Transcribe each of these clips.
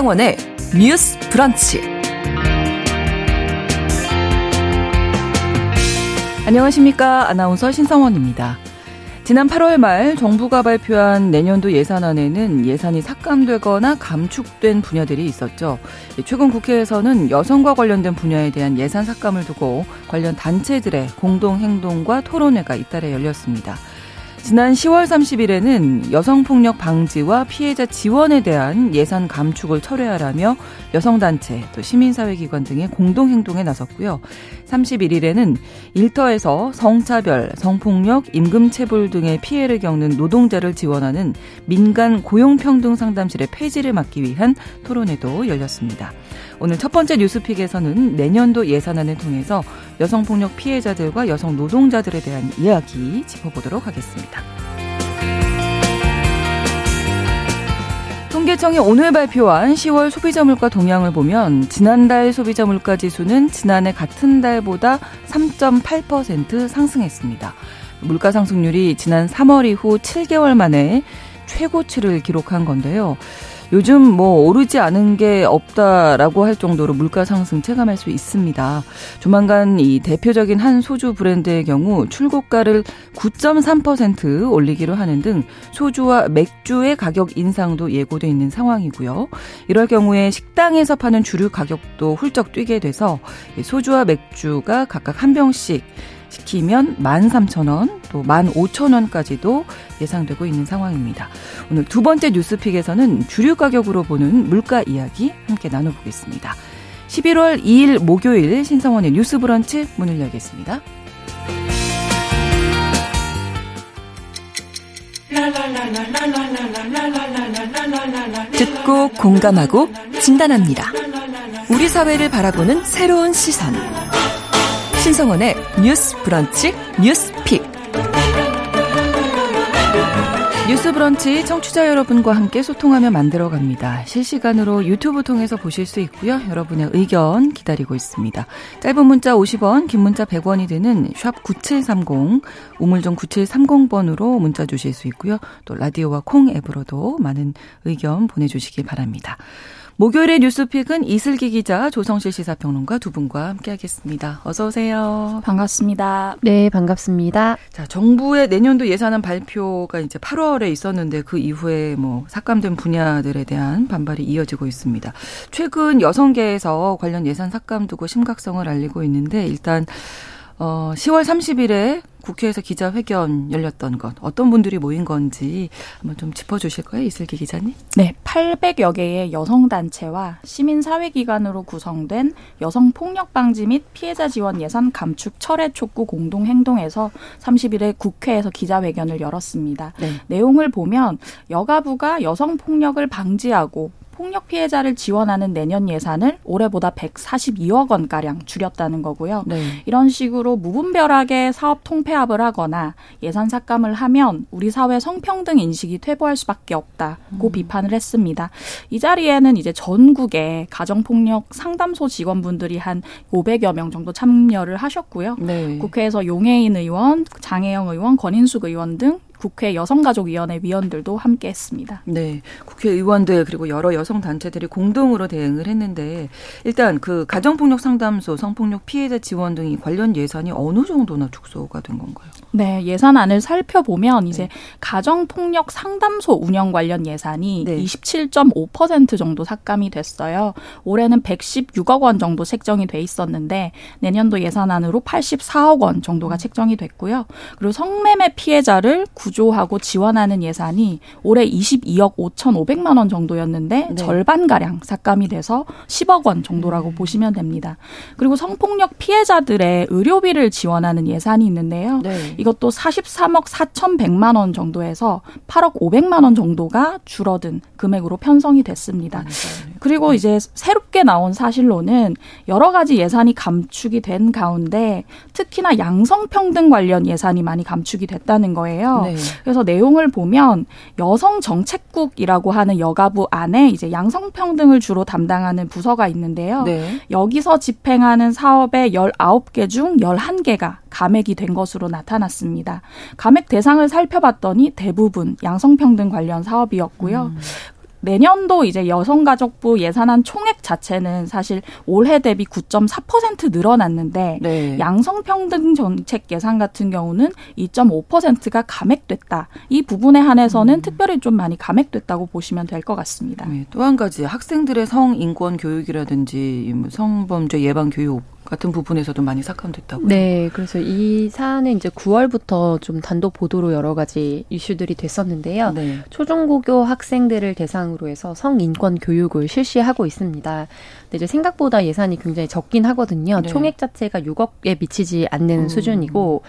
신성원의 뉴스 브런치. 안녕하십니까. 아나운서 신성원입니다. 지난 8월 말 정부가 발표한 내년도 예산안에는 예산이 삭감되거나 감축된 분야들이 있었죠. 최근 국회에서는 여성과 관련된 분야에 대한 예산 삭감을 두고 관련 단체들의 공동 행동과 토론회가 잇따라 열렸습니다. 지난 10월 30일에는 여성폭력 방지와 피해자 지원에 대한 예산 감축을 철회하라며 여성단체, 또 시민사회기관 등의 공동행동에 나섰고요. 31일에는 일터에서 성차별, 성폭력, 임금체불 등의 피해를 겪는 노동자를 지원하는 민간 고용평등 상담실의 폐지를 막기 위한 토론회도 열렸습니다. 오늘 첫 번째 뉴스픽에서는 내년도 예산안을 통해서 여성폭력 피해자들과 여성 노동자들에 대한 이야기 짚어보도록 하겠습니다. 통계청이 오늘 발표한 10월 소비자 물가 동향을 보면 지난달 소비자 물가 지수는 지난해 같은 달보다 3.8% 상승했습니다. 물가 상승률이 지난 3월 이후 7개월 만에 최고치를 기록한 건데요. 요즘 뭐 오르지 않은 게 없다라고 할 정도로 물가 상승 체감할 수 있습니다. 조만간 이 대표적인 한 소주 브랜드의 경우 출고가를 9.3% 올리기로 하는 등 소주와 맥주의 가격 인상도 예고돼 있는 상황이고요. 이럴 경우에 식당에서 파는 주류 가격도 훌쩍 뛰게 돼서 소주와 맥주가 각각 한 병씩 시키면 13,000원, 또 15,000원까지도 예상되고 있는 상황입니다. 오늘 두 번째 뉴스픽에서는 주류 가격으로 보는 물가 이야기 함께 나눠보겠습니다. 11월 2일 목요일 신성원의 뉴스 브런치 문을 열겠습니다. 듣고 공감하고 진단합니다. 우리 사회를 바라보는 새로운 시선. 신성원의 뉴스 브런치 뉴스 픽. 뉴스 브런치 청취자 여러분과 함께 소통하며 만들어 갑니다. 실시간으로 유튜브 통해서 보실 수 있고요. 여러분의 의견 기다리고 있습니다. 짧은 문자 50원, 긴 문자 100원이 드는 샵 9730, 우물정 9730번으로 문자 주실 수 있고요. 또 라디오와 콩 앱으로도 많은 의견 보내주시기 바랍니다. 목요일의 뉴스픽은 이슬기 기자, 조성실 시사평론가 두 분과 함께하겠습니다. 어서 오세요. 반갑습니다. 네, 반갑습니다. 자, 정부의 내년도 예산안 발표가 이제 8월에 있었는데 그 이후에 뭐 삭감된 분야들에 대한 반발이 이어지고 있습니다. 최근 여성계에서 관련 예산 삭감 두고 심각성을 알리고 있는데 일단 어, 10월 30일에 국회에서 기자회견 열렸던 것, 어떤 분들이 모인 건지 한번 좀 짚어주실 거예요, 이슬기 기자님? 네, 800여 개의 여성단체와 시민사회기관으로 구성된 여성폭력방지 및 피해자 지원 예산 감축 철회 촉구 공동행동에서 30일에 국회에서 기자회견을 열었습니다. 네. 내용을 보면 여가부가 여성폭력을 방지하고 폭력 피해자를 지원하는 내년 예산을 올해보다 142억 원가량 줄였다는 거고요. 네. 이런 식으로 무분별하게 사업 통폐합을 하거나 예산 삭감을 하면 우리 사회 성평등 인식이 퇴보할 수밖에 없다고 음. 비판을 했습니다. 이 자리에는 이제 전국의 가정폭력 상담소 직원분들이 한 500여 명 정도 참여를 하셨고요. 네. 국회에서 용해인 의원, 장혜영 의원, 권인숙 의원 등 국회 여성가족위원회 위원들도 함께 했습니다. 네. 국회의원들 그리고 여러 여성 단체들이 공동으로 대응을 했는데 일단 그 가정폭력 상담소, 성폭력 피해자 지원 등이 관련 예산이 어느 정도나 축소가 된 건가요? 네, 예산안을 살펴보면 이제 네. 가정폭력 상담소 운영 관련 예산이 네. 27.5% 정도 삭감이 됐어요. 올해는 116억 원 정도 책정이 돼 있었는데 내년도 예산안으로 84억 원 정도가 책정이 됐고요. 그리고 성매매 피해자를 구조하고 지원하는 예산이 올해 22억 5,500만 원 정도였는데 네. 절반 가량 삭감이 돼서 10억 원 정도라고 음. 보시면 됩니다. 그리고 성폭력 피해자들의 의료비를 지원하는 예산이 있는데요. 네. 이것도 43억 4,100만 원 정도에서 8억 500만 원 정도가 줄어든 금액으로 편성이 됐습니다. 그리고 이제 새롭게 나온 사실로는 여러 가지 예산이 감축이 된 가운데 특히나 양성평등 관련 예산이 많이 감축이 됐다는 거예요. 네. 그래서 내용을 보면 여성 정책국이라고 하는 여가부 안에 이제 양성평등을 주로 담당하는 부서가 있는데요. 네. 여기서 집행하는 사업의 19개 중 11개가 감액이 된 것으로 나타났습니다. 감액 대상을 살펴봤더니 대부분 양성평등 관련 사업이었고요. 음. 내년도 이제 여성가족부 예산안 총액 자체는 사실 올해 대비 9.4% 늘어났는데 네. 양성평등 정책 예산 같은 경우는 2.5%가 감액됐다. 이 부분에 한해서는 음. 특별히 좀 많이 감액됐다고 보시면 될 것 같습니다. 네, 또한 가지 학생들의 성인권 교육이라든지 뭐 성범죄 예방 교육 같은 부분에서도 많이 삭감됐다고요. 네, 그래서 이 사안은 이제 9월부터 좀 단독 보도로 여러 가지 이슈들이 됐었는데요. 네. 초중고교 학생들을 대상으로 해서 성인권 교육을 실시하고 있습니다. 근데 이제 생각보다 예산이 굉장히 적긴 하거든요. 네. 총액 자체가 6억에 미치지 않는 음. 수준이고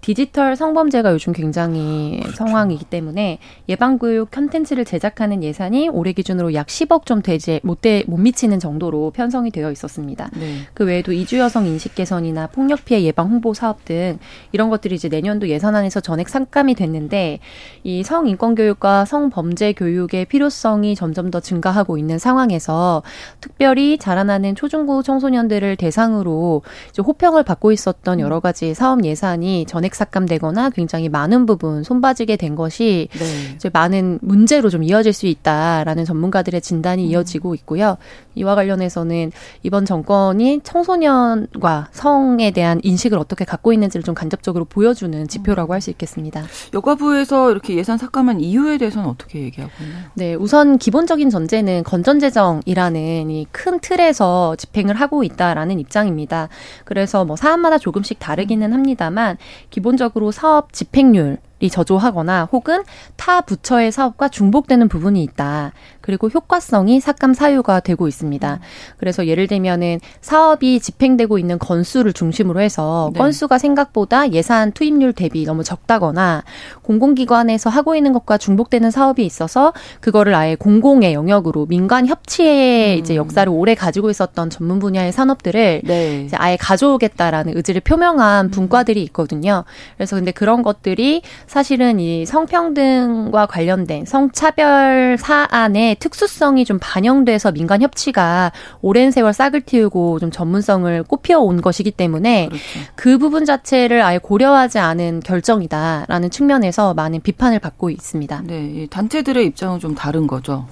디지털 성범죄가 요즘 굉장히 그렇죠. 상황이기 때문에 예방교육 컨텐츠를 제작하는 예산이 올해 기준으로 약 10억 좀 되지 못 미치는 정도로 편성이 되어 있었습니다. 네. 그 외에도 이주 여성 인식 개선이나 폭력 피해 예방 홍보 사업 등 이런 것들이 이제 내년도 예산안에서 전액 삭감이 됐는데 이 성인권 교육과 성범죄 교육의 필요성이 점점 더 증가하고 있는 상황에서 특별히 자라나는 초중고 청소년들을 대상으로 호평을 받고 있었던 여러 가지 사업 예산이 전액 삭감되거나 굉장히 많은 부분 손봐지게 된 것이 네. 많은 문제로 좀 이어질 수 있다라는 전문가들의 진단이 음. 이어지고 있고요. 이와 관련해서는 이번 정권이 청소년과 성에 대한 인식을 어떻게 갖고 있는지를 좀 간접적으로 보여주는 지표라고 할 수 있겠습니다. 여가부에서 이렇게 예산 삭감한 이유에 대해서는 어떻게 얘기하고 있나요? 네, 우선 기본적인 전제는 건전재정이라는 이 큰 틀 에서 집행을 하고 있다라는 입장입니다. 그래서 뭐 사안마다 조금씩 다르기는 합니다만 기본적으로 사업 집행률 이 저조하거나 혹은 타 부처의 사업과 중복되는 부분이 있다. 그리고 효과성이 삭감 사유가 되고 있습니다. 그래서 예를 들면은 사업이 집행되고 있는 건수를 중심으로 해서 네. 건수가 생각보다 예산 투입률 대비 너무 적다거나 공공기관에서 하고 있는 것과 중복되는 사업이 있어서 그거를 아예 공공의 영역으로 민간 협치의 음. 이제 역사를 오래 가지고 있었던 전문 분야의 산업들을 네. 아예 가져오겠다라는 의지를 표명한 음. 분과들이 있거든요. 그래서 근데 그런 것들이 사실은 이 성평등과 관련된 성차별 사안의 특수성이 좀 반영돼서 민간 협치가 오랜 세월 싹을 틔우고 좀 전문성을 꽃피워 온 것이기 때문에 그렇죠. 그 부분 자체를 아예 고려하지 않은 결정이다라는 측면에서 많은 비판을 받고 있습니다. 네, 단체들의 입장은 좀 다른 거죠.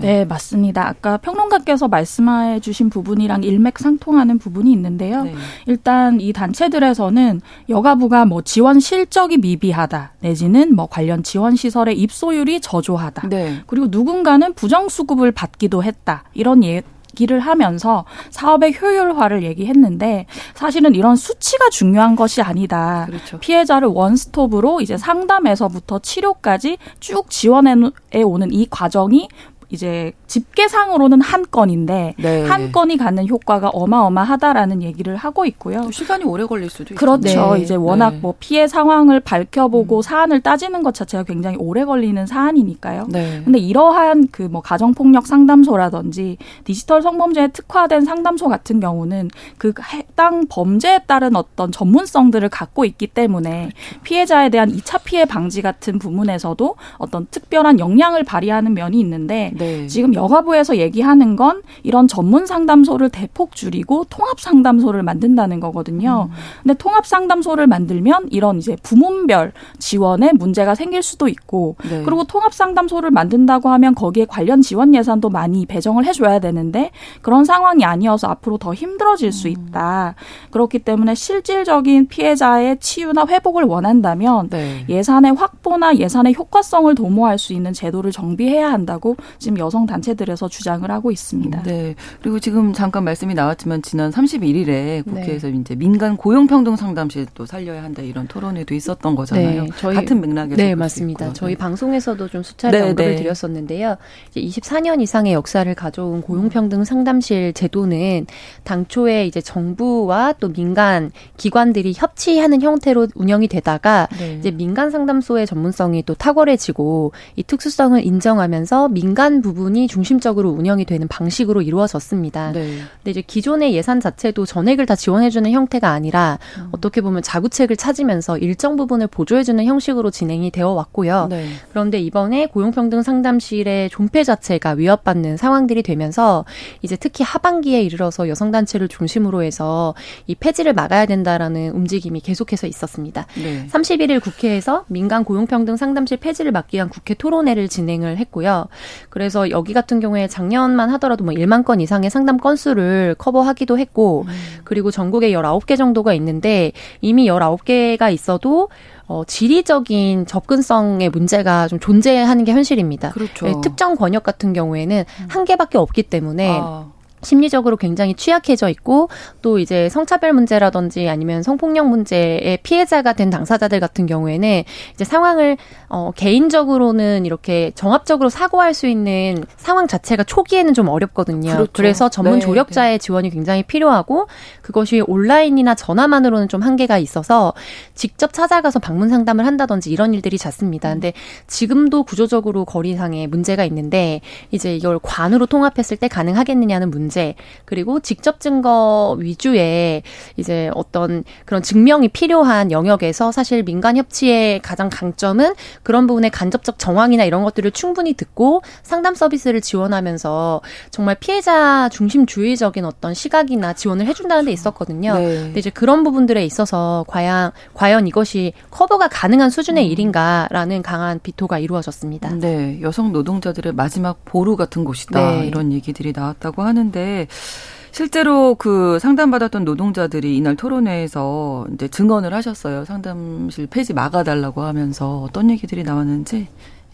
네. 네, 맞습니다. 아까 평론가께서 말씀해 주신 부분이랑 일맥상통하는 부분이 있는데요. 네. 일단 이 단체들에서는 여가부가 뭐 지원 실적이 미비하다, 내지는 뭐 관련 지원 시설의 입소율이 저조하다. 네. 그리고 누군가는 부정 수급을 받기도 했다. 이런 예, 얘기를 하면서 사업의 효율화를 얘기했는데 사실은 이런 수치가 중요한 것이 아니다. 그렇죠. 피해자를 원스톱으로 이제 상담에서부터 치료까지 쭉 지원해 오는 이 과정이 이제 집계상으로는 한 건인데 네. 한 건이 갖는 효과가 어마어마하다라는 얘기를 하고 있고요. 시간이 오래 걸릴 수도 있죠. 그렇죠. 네. 이제 워낙 네. 뭐 피해 상황을 밝혀보고 음. 사안을 따지는 것 자체가 굉장히 오래 걸리는 사안이니까요. 네. 근데 이러한 그 뭐 가정폭력 상담소라든지 디지털 성범죄에 특화된 상담소 같은 경우는 그 해당 범죄에 따른 어떤 전문성들을 갖고 있기 때문에 그렇죠. 피해자에 대한 2차 피해 방지 같은 부분에서도 어떤 특별한 역량을 발휘하는 면이 있는데 네. 지금 여가부에서 얘기하는 건 이런 전문 상담소를 대폭 줄이고 통합 상담소를 만든다는 거거든요. 음. 근데 통합 상담소를 만들면 이런 이제 부문별 지원에 문제가 생길 수도 있고 네. 그리고 통합 상담소를 만든다고 하면 거기에 관련 지원 예산도 많이 배정을 해줘야 되는데 그런 상황이 아니어서 앞으로 더 힘들어질 수 음. 있다. 그렇기 때문에 실질적인 피해자의 치유나 회복을 원한다면 네. 예산의 확보나 예산의 효과성을 도모할 수 있는 제도를 정비해야 한다고 지금 여성 단체들에서 주장을 하고 있습니다. 네. 그리고 지금 잠깐 말씀이 나왔지만 지난 31일에 국회에서 네. 이제 민간 고용 평등 상담실 또 살려야 한다 이런 토론회도 있었던 거잖아요. 네. 저희, 같은 맥락에서 네 맞습니다. 저희 네. 방송에서도 좀 수차례 네, 언급을 네. 드렸었는데요. 이제 24년 이상의 역사를 가져온 고용 평등 상담실 제도는 당초에 이제 정부와 또 민간 기관들이 협치하는 형태로 운영이 되다가 네. 이제 민간 상담소의 전문성이 또 탁월해지고 이 특수성을 인정하면서 민간 부분이 중심적으로 운영이 되는 방식으로 이루어졌습니다. 네. 근데 이제 기존의 예산 자체도 전액을 다 지원해주는 형태가 아니라 음. 어떻게 보면 자구책을 찾으면서 일정 부분을 보조해주는 형식으로 진행이 되어 왔고요. 네. 그런데 이번에 고용평등 상담실의 존폐 자체가 위협받는 상황들이 되면서 이제 특히 하반기에 이르러서 여성단체를 중심으로 해서 이 폐지를 막아야 된다라는 움직임이 계속해서 있었습니다. 네. 31일 국회에서 민간 고용평등 상담실 폐지를 막기 위한 국회 토론회를 진행을 했고요. 그래서 그래서 여기 같은 경우에 작년만 하더라도 뭐 1만 건 이상의 상담 건수를 커버하기도 했고 음. 그리고 전국에 19개 정도가 있는데 이미 19개가 있어도 어, 지리적인 접근성의 문제가 좀 존재하는 게 현실입니다. 그렇죠. 네, 특정 권역 같은 경우에는 음. 한 개밖에 없기 때문에 아. 심리적으로 굉장히 취약해져 있고 또 이제 성차별 문제라든지 아니면 성폭력 문제의 피해자가 된 당사자들 같은 경우에는 이제 상황을 어 개인적으로는 이렇게 정합적으로 사고할 수 있는 상황 자체가 초기에는 좀 어렵거든요. 그렇죠. 그래서 전문 네, 조력자의 네. 지원이 굉장히 필요하고 그것이 온라인이나 전화만으로는 좀 한계가 있어서 직접 찾아가서 방문 상담을 한다든지 이런 일들이 잦습니다. 근데 지금도 구조적으로 거리상의 문제가 있는데 이제 이걸 관으로 통합했을 때 가능하겠느냐는 문제 문제 그리고 직접 증거 위주의 이제 어떤 그런 증명이 필요한 영역에서 사실 민간 협치의 가장 강점은 그런 부분의 간접적 정황이나 이런 것들을 충분히 듣고 상담 서비스를 지원하면서 정말 피해자 중심주의적인 어떤 시각이나 지원을 해준다는 데 있었거든요. 네. 근데 이제 그런 부분들에 있어서 과연 과연 이것이 커버가 가능한 수준의 음. 일인가라는 강한 비토가 이루어졌습니다. 네, 여성 노동자들의 마지막 보루 같은 곳이다 네. 이런 얘기들이 나왔다고 하는데. 하는데 실제로 그 상담받았던 노동자들이 이날 토론회에서 이제 증언을 하셨어요. 상담실 폐지 막아달라고 하면서 어떤 얘기들이 나왔는지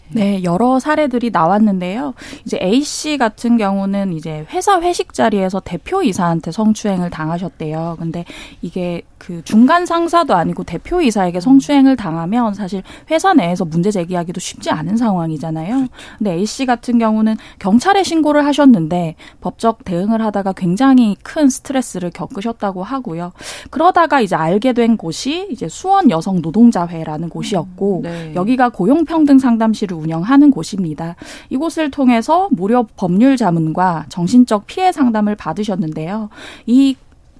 네, 여러 사례들이 나왔는데요. 이제 A 씨 같은 경우는 이제 회사 회식 자리에서 대표이사한테 성추행을 당하셨대요. 근데 이게 그 중간 상사도 아니고 대표이사에게 성추행을 당하면 사실 회사 내에서 문제 제기하기도 쉽지 않은 상황이잖아요. 그렇죠. 근데 A 씨 같은 경우는 경찰에 신고를 하셨는데 법적 대응을 하다가 굉장히 큰 스트레스를 겪으셨다고 하고요. 그러다가 이제 알게 된 곳이 이제 수원 여성 노동자회라는 곳이었고 음, 네. 여기가 고용평등 상담실을 운영하는 곳입니다. 이곳을 통해서 무료 법률 자문과 정신적 피해 상담을 받으셨는데요. 이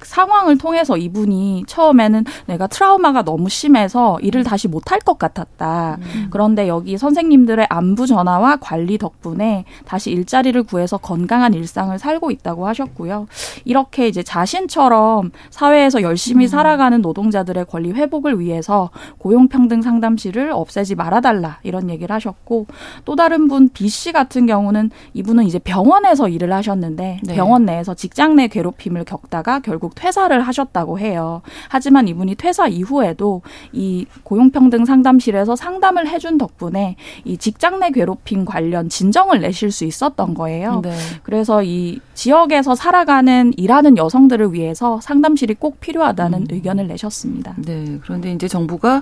상황을 통해서 이분이 처음에는 내가 트라우마가 너무 심해서 일을 다시 못할 것 같았다. 음. 그런데 여기 선생님들의 안부 전화와 관리 덕분에 다시 일자리를 구해서 건강한 일상을 살고 있다고 하셨고요. 이렇게 이제 자신처럼 사회에서 열심히 음. 살아가는 노동자들의 권리 회복을 위해서 고용평등 상담실을 없애지 말아달라 이런 얘기를 하셨고 또 다른 분 B 씨 같은 경우는 이분은 이제 병원에서 일을 하셨는데 네. 병원 내에서 직장 내 괴롭힘을 겪다가 결국 퇴사를 하셨다고 해요. 하지만 이분이 퇴사 이후에도 이 고용평등 상담실에서 상담을 해준 덕분에 이 직장 내 괴롭힘 관련 진정을 내실 수 있었던 거예요. 네. 그래서 이 지역에서 살아가는 일하는 여성들을 위해서 상담실이 꼭 필요하다는 음. 의견을 내셨습니다. 네. 그런데 이제 정부가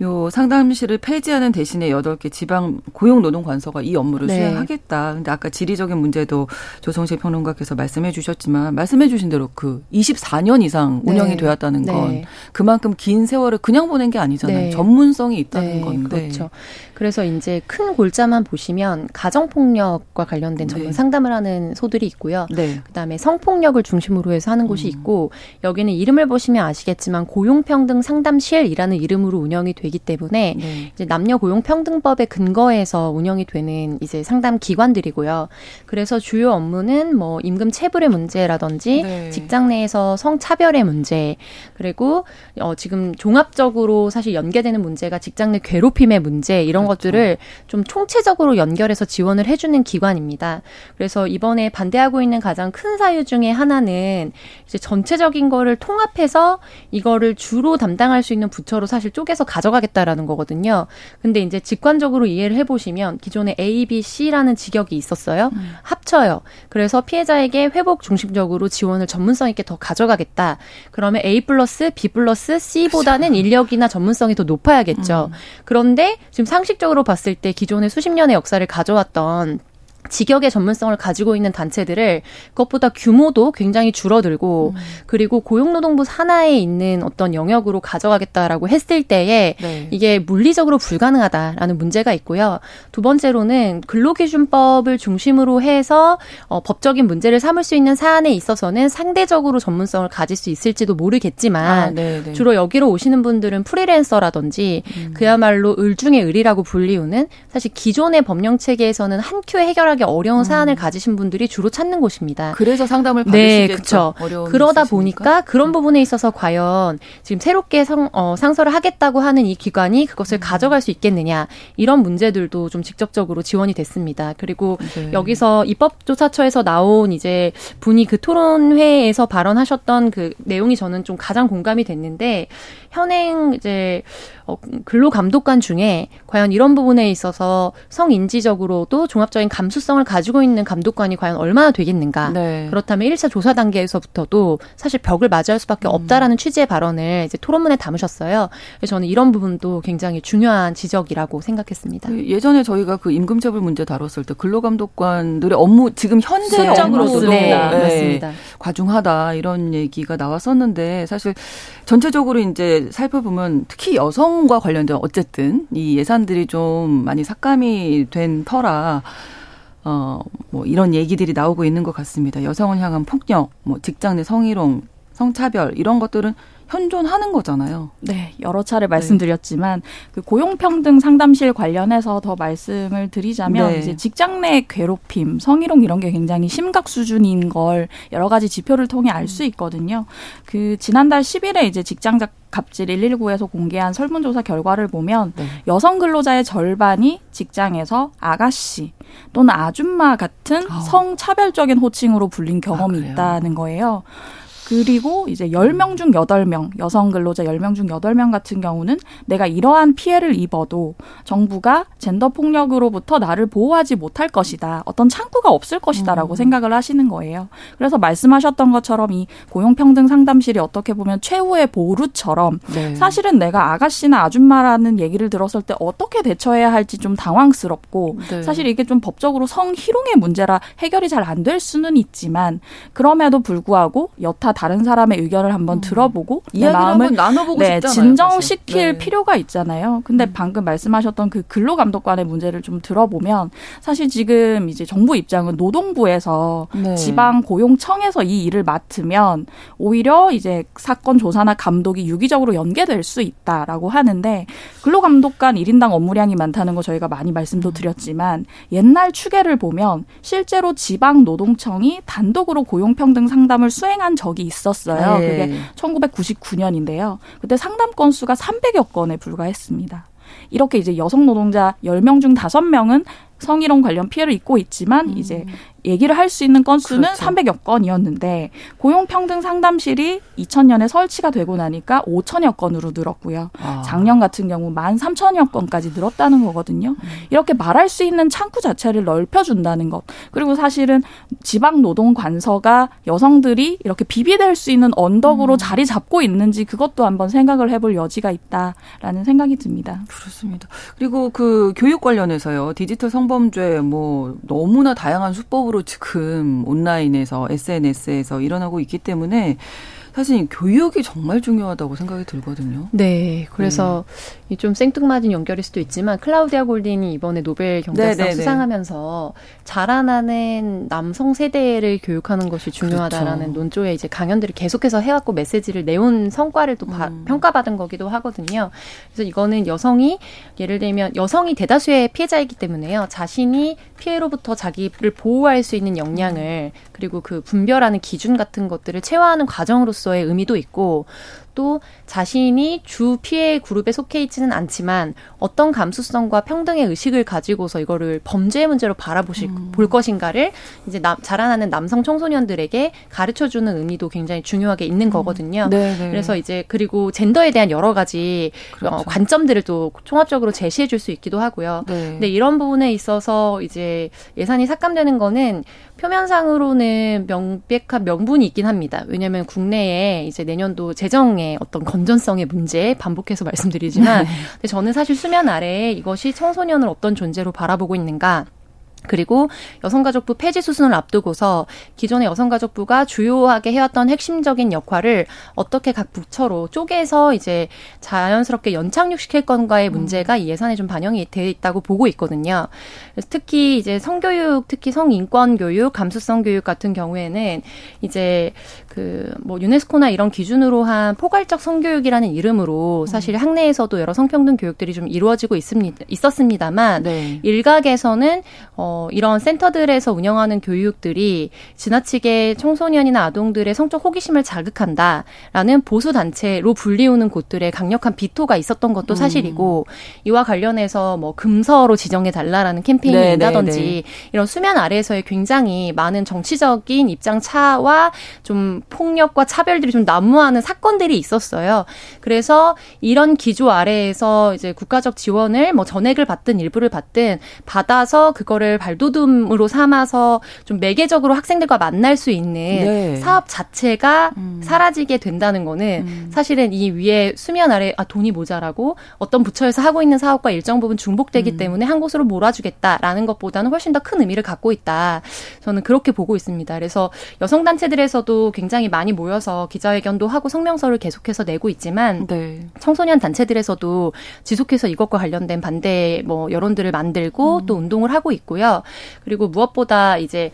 요 상담실을 폐지하는 대신에 여덟 개 지방 고용노동관서가 이 업무를 네. 수행하겠다. 근데 아까 지리적인 문제도 조성실 평론가께서 말씀해 주셨지만 말씀해 주신 대로 그 24년 이상 운영이 네. 되었다는 건 네. 그만큼 긴 세월을 그냥 보낸 게 아니잖아요. 네. 전문성이 있다는 네, 건데. 그렇죠. 그래서 이제 큰 골자만 보시면 가정폭력과 관련된 전문 네. 상담을 하는 소들이 있고요. 그다음에 성폭력을 중심으로 해서 하는 곳이 음. 있고 여기는 이름을 보시면 아시겠지만 고용평등 상담실이라는 이름으로 운영이 되 되기 때문에 네. 이제 남녀 고용 평등법에 근거해서 운영이 되는 이제 상담 기관들이고요. 그래서 주요 업무는 뭐 임금 체불의 문제라든지 네. 직장 내에서 성차별의 문제 그리고 어 지금 종합적으로 사실 연계되는 문제가 직장 내 괴롭힘의 문제 이런. 것들을 좀 총체적으로 연결해서 지원을 해주는 기관입니다. 그래서 이번에 반대하고 있는 가장 큰 사유 중에 하나는 이제 전체적인 거를 통합해서 이거를 주로 담당할 수 있는 부처로 사실 쪼개서 가져가 가져가겠다라는 거거든요. 근데 이제 직관적으로 이해를 해보시면 기존에 A, B, C라는 직역이 있었어요. 음. 합쳐요. 그래서 피해자에게 회복 중심적으로 지원을 전문성 있게 더 가져가겠다. 그러면 A 플러스 B 플러스 C보다는 그렇죠. 인력이나 전문성이 더 높아야겠죠. 음. 그런데 지금 상식 적으로 봤을 때 기존의 수십 년의 역사를 가져왔던 직역의 전문성을 가지고 있는 단체들을 그것보다 규모도 굉장히 줄어들고 음. 그리고 고용노동부 산하에 있는 어떤 영역으로 가져가겠다라고 했을 때에 네. 이게 물리적으로 불가능하다라는 문제가 있고요. 두 번째로는 근로기준법을 중심으로 해서 어, 법적인 문제를 삼을 수 있는 사안에 있어서는 상대적으로 전문성을 가질 수 있을지도 모르겠지만 아, 네, 네. 주로 여기로 오시는 분들은 프리랜서라든지 음. 그야말로 을 중의 을이라고 불리우는 사실 기존의 법령 체계에서는 한 큐에 해결 해결하기 어려운 음. 사안을 가지신 분들이 주로 찾는 곳입니다. 그래서 상담을 네, 받으시겠죠. 네, 그렇죠. 그러다 보니까 그런 음. 부분에 있어서 과연 지금 새롭게 상, 어, 상설을 하겠다고 하는 이 기관이 그것을 음. 가져갈 수 있겠느냐 이런 문제들도 좀 직접적으로 지원이 됐습니다. 그리고 네. 여기서 입법조사처에서 나온 이제 분이 그 토론회에서 발언하셨던 그 내용이 저는 좀 가장 공감이 됐는데 현행 이제 어, 근로 감독관 중에 과연 이런 부분에 있어서 성인지적으로도 종합적인 감수성을 가지고 있는 감독관이 과연 얼마나 되겠는가. 네. 그렇다면 1차 조사 단계에서부터도 사실 벽을 맞이할 수밖에 음. 없다라는 취지의 발언을 이제 토론문에 담으셨어요. 그래서 저는 이런 부분도 굉장히 중요한 지적이라고 생각했습니다. 그 예전에 저희가 그 임금체불 문제 다뤘을 때 근로감독관들의 업무 지금 현재 업무도 네, 네, 맞습니다. 과중하다 이런 얘기가 나왔었는데 사실 전체적으로 이제 살펴보면 특히 여성과 관련된 어쨌든 이 예산들이 좀 많이 삭감이 된 터라 어, 뭐 이런 얘기들이 나오고 있는 것 같습니다. 여성을 향한 폭력, 뭐 직장 내 성희롱, 성차별 이런 것들은 현존하는 거잖아요. 네, 여러 차례 말씀드렸지만 네. 그 고용평등 상담실 관련해서 더 말씀을 드리자면 네. 이제 직장 내 괴롭힘, 성희롱 이런 게 굉장히 심각 수준인 걸 여러 가지 지표를 통해 알 수 있거든요. 그 지난달 10일에 이제 직장자 갑질 119에서 공개한 설문조사 결과를 보면 네. 여성 근로자의 절반이 직장에서 아가씨 또는 아줌마 같은 어. 성차별적인 호칭으로 불린 경험이 아, 있다는 거예요. 그리고 이제 10명 중 8명, 여성 근로자 10명 중 8명 같은 경우는 내가 이러한 피해를 입어도 정부가 젠더 폭력으로부터 나를 보호하지 못할 것이다. 어떤 창구가 없을 것이다라고 음. 생각을 하시는 거예요. 그래서 말씀하셨던 것처럼 이 고용평등 상담실이 어떻게 보면 최후의 보루처럼 네. 사실은 내가 아가씨나 아줌마라는 얘기를 들었을 때 어떻게 대처해야 할지 좀 당황스럽고 네. 사실 이게 좀 법적으로 성희롱의 문제라 해결이 잘 안 될 수는 있지만 그럼에도 불구하고 여타 다른 사람의 의견을 한번 음. 들어보고 내 마음을 나눠보고 네, 진정시킬 네. 필요가 있잖아요. 근데 음. 방금 말씀하셨던 그 근로감독관의 문제를 좀 들어보면 사실 지금 이제 정부 입장은 노동부에서 네. 지방 고용청에서 이 일을 맡으면 오히려 이제 사건 조사나 감독이 유기적으로 연계될 수 있다라고 하는데 근로감독관 1인당 업무량이 많다는 거 저희가 많이 말씀도 음. 드렸지만 옛날 추계를 보면 실제로 지방 노동청이 단독으로 고용평등 상담을 수행한 적이 있었어요. 네. 그게 1999년인데요. 그때 상담 건수가 300여 건에 불과했습니다. 이렇게 이제 여성 노동자 10명 중 5명은 성희롱 관련 피해를 입고 있지만 음. 이제 얘기를 할 수 있는 건수는 그렇죠. 300여 건이었는데 고용평등 상담실이 2000년에 설치가 되고 나니까 5천여 건으로 늘었고요. 아. 작년 같은 경우 1만 3천여 건까지 늘었다는 거거든요. 음. 이렇게 말할 수 있는 창구 자체를 넓혀준다는 것. 그리고 사실은 지방 노동 관서가 여성들이 이렇게 비비될 수 있는 언덕으로 음. 자리 잡고 있는지 그것도 한번 생각을 해볼 여지가 있다라는 생각이 듭니다. 그렇습니다. 그리고 그 교육 관련해서요. 디지털 성범죄 뭐 너무나 다양한 수법으로 지금 온라인에서 SNS에서 일어나고 있기 때문에 사실 교육이 정말 중요하다고 생각이 들거든요. 네. 그래서 네. 좀 생뚱맞은 연결일 수도 있지만 클라우디아 골딘이 이번에 노벨 경제상 네네네. 네, 네. 수상하면서 자라나는 남성 세대를 교육하는 것이 중요하다라는 그렇죠. 논조에 이제 강연들을 계속해서 해왔고 메시지를 내온 성과를 또 음. 평가받은 거기도 하거든요. 그래서 이거는 여성이 예를 들면 여성이 대다수의 피해자이기 때문에요. 자신이 피해로부터 자기를 보호할 수 있는 역량을 그리고 그 분별하는 기준 같은 것들을 체화하는 과정으로서의 의미도 있고 또 자신이 주 피해 그룹에 속해 있지는 않지만 어떤 감수성과 평등의 의식을 가지고서 이거를 범죄의 문제로 바라보실 음. 볼 것인가를 이제 남, 자라나는 남성 청소년들에게 가르쳐 주는 의미도 굉장히 중요하게 있는 음. 거거든요. 음. 그래서 이제 그리고 젠더에 대한 여러 가지 어, 그렇죠. 어, 관점들을 또 총합적으로 제시해 줄 수 있기도 하고요. 네. 근데 이런 부분에 있어서 이제 예산이 삭감되는 거는 표면상으로는 명백한 명분이 있긴 합니다. 왜냐하면 국내에 이제 내년도 재정의 어떤 건전성의 문제 반복해서 말씀드리지만, 네. 근데 저는 사실 수면 아래에 이것이 청소년을 어떤 존재로 바라보고 있는가. 그리고 여성가족부 폐지 수순을 앞두고서 기존의 여성가족부가 주요하게 해왔던 핵심적인 역할을 어떻게 각 부처로 쪼개서 이제 자연스럽게 연착륙시킬 건가의 문제가 이 예산에 좀 반영이 돼 있다고 보고 있거든요. 특히 이제 성교육, 특히 성인권 교육, 감수성 교육 같은 경우에는 이제 그 뭐 유네스코나 이런 기준으로 한 포괄적 성교육이라는 이름으로 사실 학내에서도 여러 성평등 교육들이 좀 이루어지고 있습니다. 있었습니다만 네. 일각에서는 어 어, 이런 센터들에서 운영하는 교육들이 지나치게 청소년이나 아동들의 성적 호기심을 자극한다라는 보수 단체로 불리우는 곳들에 강력한 비토가 있었던 것도 음. 사실이고 음. 이와 관련해서 뭐 금서로 지정해 달라라는 캠페인이 네, 있다든지 네, 네. 이런 수면 아래에서의 굉장히 많은 정치적인 입장 차와 좀 폭력과 차별들이 좀 난무하는 사건들이 있었어요. 그래서 이런 기조 아래에서 이제 국가적 지원을 뭐 전액을 받든 일부를 받든 받아서 그거를 발돋움으로 삼아서 좀 매개적으로 학생들과 만날 수 있는 네. 사업 자체가 음. 사라지게 된다는 거는 음. 사실은 이 위에 수면 아래 아 돈이 모자라고 어떤 부처에서 하고 있는 사업과 일정 부분 중복되기 음. 때문에 한 곳으로 몰아주겠다라는 것보다는 훨씬 더 큰 의미를 갖고 있다. 저는 그렇게 보고 있습니다. 그래서 여성 단체들에서도 굉장히 많이 모여서 기자회견도 하고 성명서를 계속해서 내고 있지만 네. 청소년 단체들에서도 지속해서 이것과 관련된 반대 뭐 여론들을 만들고 음. 또 운동을 하고 있고요. 그리고 무엇보다 이제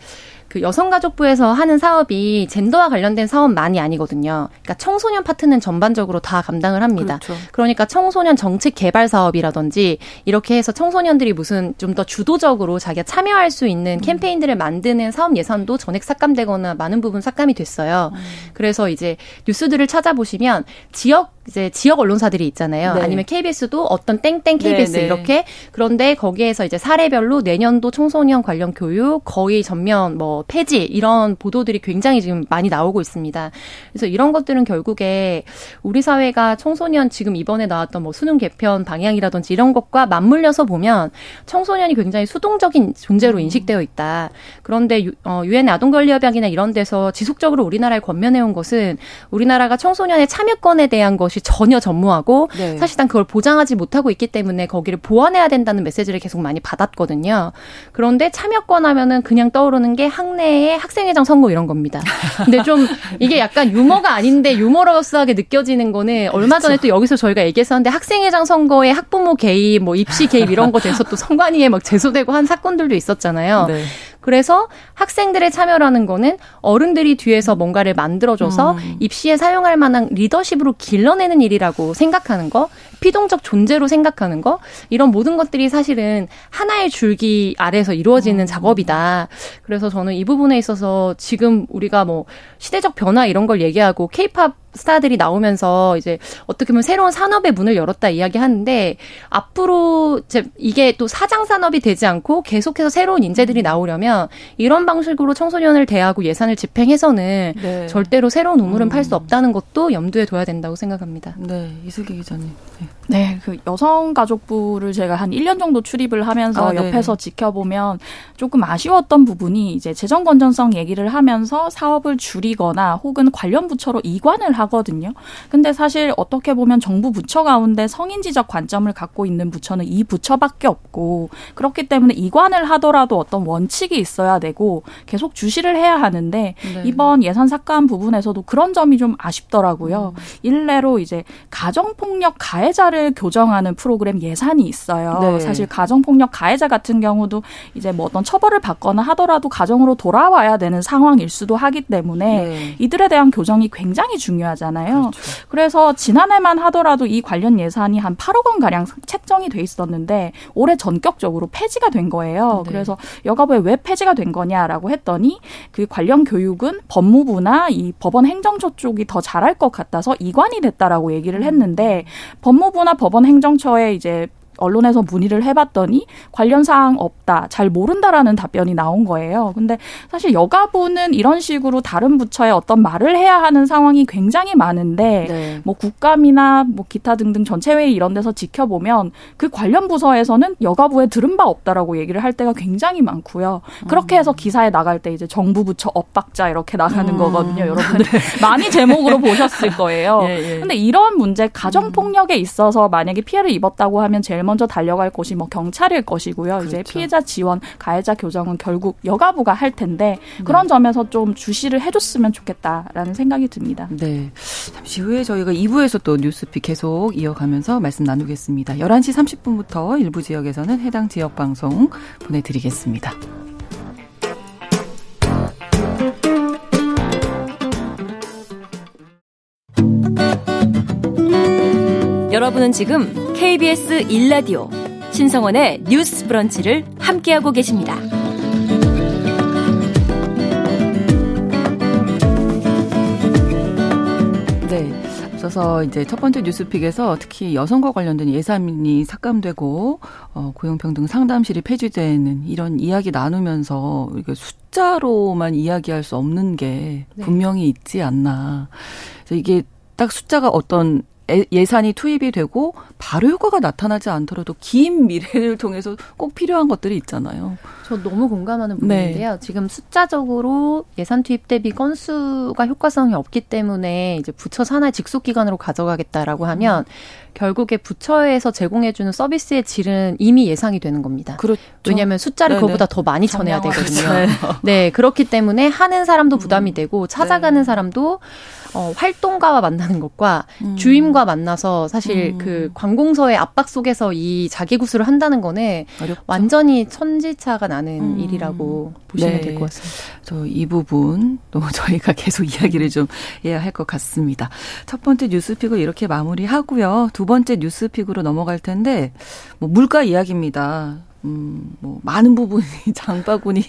그 여성가족부에서 하는 사업이 젠더와 관련된 사업만이 아니거든요. 그러니까 청소년 파트는 전반적으로 다 감당을 합니다. 그렇죠. 그러니까 청소년 정책 개발 사업이라든지 이렇게 해서 청소년들이 무슨 좀 더 주도적으로 자기가 참여할 수 있는 음. 캠페인들을 만드는 사업 예산도 전액 삭감되거나 많은 부분 삭감이 됐어요. 음. 그래서 이제 뉴스들을 찾아보시면 지역 이제 지역 언론사들이 있잖아요. 네. 아니면 KBS도 어떤 땡땡 KBS 네, 네. 이렇게 그런데 거기에서 이제 사례별로 내년도 청소년 관련 교육 거의 전면 뭐 폐지 이런 보도들이 굉장히 지금 많이 나오고 있습니다. 그래서 이런 것들은 결국에 우리 사회가 청소년 지금 이번에 나왔던 뭐 수능 개편 방향이라든지 이런 것과 맞물려서 보면 청소년이 굉장히 수동적인 존재로 음. 인식되어 있다. 그런데 어, 유엔 아동 권리 협약이나 이런 데서 지속적으로 우리나라에 권면해 온 것은 우리나라가 청소년의 참여권에 대한 것이 전혀 전무하고 네. 사실상 그걸 보장하지 못하고 있기 때문에 거기를 보완해야 된다는 메시지를 계속 많이 받았거든요. 그런데 참여권 하면은 그냥 떠오르는 게 학, 학내의 학생회장 선거 이런 겁니다. 근데 좀 이게 약간 유머가 아닌데 유머러스하게 느껴지는 거는 얼마 전에 또 여기서 저희가 얘기했었는데 학생회장 선거에 학부모 개입, 뭐 입시 개입 이런 거 돼서 또 선관위에 막 제소되고 한 사건들도 있었잖아요. 네. 그래서 학생들의 참여라는 거는 어른들이 뒤에서 뭔가를 만들어줘서 음. 입시에 사용할 만한 리더십으로 길러내는 일이라고 생각하는 거, 피동적 존재로 생각하는 거, 이런 모든 것들이 사실은 하나의 줄기 아래서 이루어지는 음. 작업이다. 그래서 저는 이 부분에 있어서 지금 우리가 뭐 시대적 변화 이런 걸 얘기하고 케이팝 스타들이 나오면서 이제 어떻게 보면 새로운 산업의 문을 열었다 이야기하는데 앞으로 이제 이게 또 사장 산업이 되지 않고 계속해서 새로운 인재들이 음. 나오려면 이런 방식으로 청소년을 대하고 예산을 집행해서는 네. 절대로 새로운 우물은 음. 팔수 없다는 것도 염두에 둬야 된다고 생각합니다. 네, 이슬기 기자님. 네. 네, 그 여성가족부를 제가 한 1년 정도 출입을 하면서 아, 옆에서 지켜보면 조금 아쉬웠던 부분이 이제 재정 건전성 얘기를 하면서 사업을 줄이거나 혹은 관련 부처로 이관을 하 거든요. 근데 사실 어떻게 보면 정부 부처 가운데 성인지적 관점을 갖고 있는 부처는 이 부처밖에 없고 그렇기 때문에 이관을 하더라도 어떤 원칙이 있어야 되고 계속 주시를 해야 하는데 네. 이번 예산 삭감 부분에서도 그런 점이 좀 아쉽더라고요. 음. 일례로 이제 가정폭력 가해자를 교정하는 프로그램 예산이 있어요. 네. 사실 가정폭력 가해자 같은 경우도 이제 뭐 어떤 처벌을 받거나 하더라도 가정으로 돌아와야 되는 상황일 수도 하기 때문에 네. 이들에 대한 교정이 굉장히 중요하 잖아요. 그렇죠. 그래서 지난해만 하더라도 이 관련 예산이 한 8억 원 가량 책정이 돼 있었는데 올해 전격적으로 폐지가 된 거예요. 네. 그래서 여가부에 왜 폐지가 된 거냐라고 했더니 그 관련 교육은 법무부나 이 법원 행정처 쪽이 더 잘할 것 같아서 이관이 됐다라고 얘기를 했는데 법무부나 법원 행정처에 이제 언론에서 문의를 해봤더니 관련 사항 없다, 잘 모른다라는 답변이 나온 거예요. 근데 사실 여가부는 이런 식으로 다른 부처에 어떤 말을 해야 하는 상황이 굉장히 많은데 네. 뭐 국감이나 뭐 기타 등등 전체 회의 이런 데서 지켜보면 그 관련 부서에서는 여가부에 들은 바 없다라고 얘기를 할 때가 굉장히 많고요. 그렇게 해서 기사에 나갈 때 이제 정부 부처 엇박자 이렇게 나가는 음. 거거든요. 여러분들 네. 많이 제목으로 보셨을 거예요. 예, 예. 근데 이런 문제 가정 폭력에 있어서 만약에 피해를 입었다고 하면 제일 먼저 달려갈 곳이 뭐 경찰일 것이고요. 그렇죠. 이제 피해자 지원, 가해자 교정은 결국 여가부가 할 텐데 그런 네. 점에서 좀 주시를 해줬으면 좋겠다라는 생각이 듭니다. 네. 잠시 후에 저희가 2부에서 또 뉴스픽 계속 이어가면서 말씀 나누겠습니다. 11시 30분부터 일부 지역에서는 해당 지역 방송 보내드리겠습니다. 여러분은 지금 KBS 1라디오 신성원의 뉴스 브런치를 함께하고 계십니다. 네. 앞서서 이제 첫 번째 뉴스픽에서 특히 여성과 관련된 예산이 삭감되고 어, 고용평등 상담실이 폐지되는 이런 이야기 나누면서 이게 숫자로만 이야기할 수 없는 게 네. 분명히 있지 않나. 그래서 이게 딱 숫자가 어떤 예산이 투입이 되고 바로 효과가 나타나지 않더라도 긴 미래를 통해서 꼭 필요한 것들이 있잖아요. 저 너무 공감하는 부분인데요. 네. 지금 숫자적으로 예산 투입 대비 건수가 효과성이 없기 때문에 이제 부처 산하의 직속 기관으로 가져가겠다라고 하면 음. 결국에 부처에서 제공해주는 서비스의 질은 이미 예상이 되는 겁니다. 그렇죠. 왜냐하면 숫자를 네네. 그거보다 더 많이 쳐내야 되거든요. 네, 그렇기 때문에 하는 사람도 부담이 음. 되고 찾아가는 네. 사람도 어, 활동가와 만나는 것과 음. 주임과 만나서 사실 음. 그 관공서의 압박 속에서 이 자기 구술을 한다는 거는 어렵죠. 완전히 천지차가 나는 음. 일이라고 보시면 네. 될것 같습니다. 저 이 부분 또 저희가 계속 이야기를 좀 해야 할 것 같습니다. 첫 번째 뉴스픽을 이렇게 마무리하고요. 두 번째 뉴스픽으로 넘어갈 텐데 뭐 물가 이야기입니다. 음, 뭐, 많은 부분이 장바구니,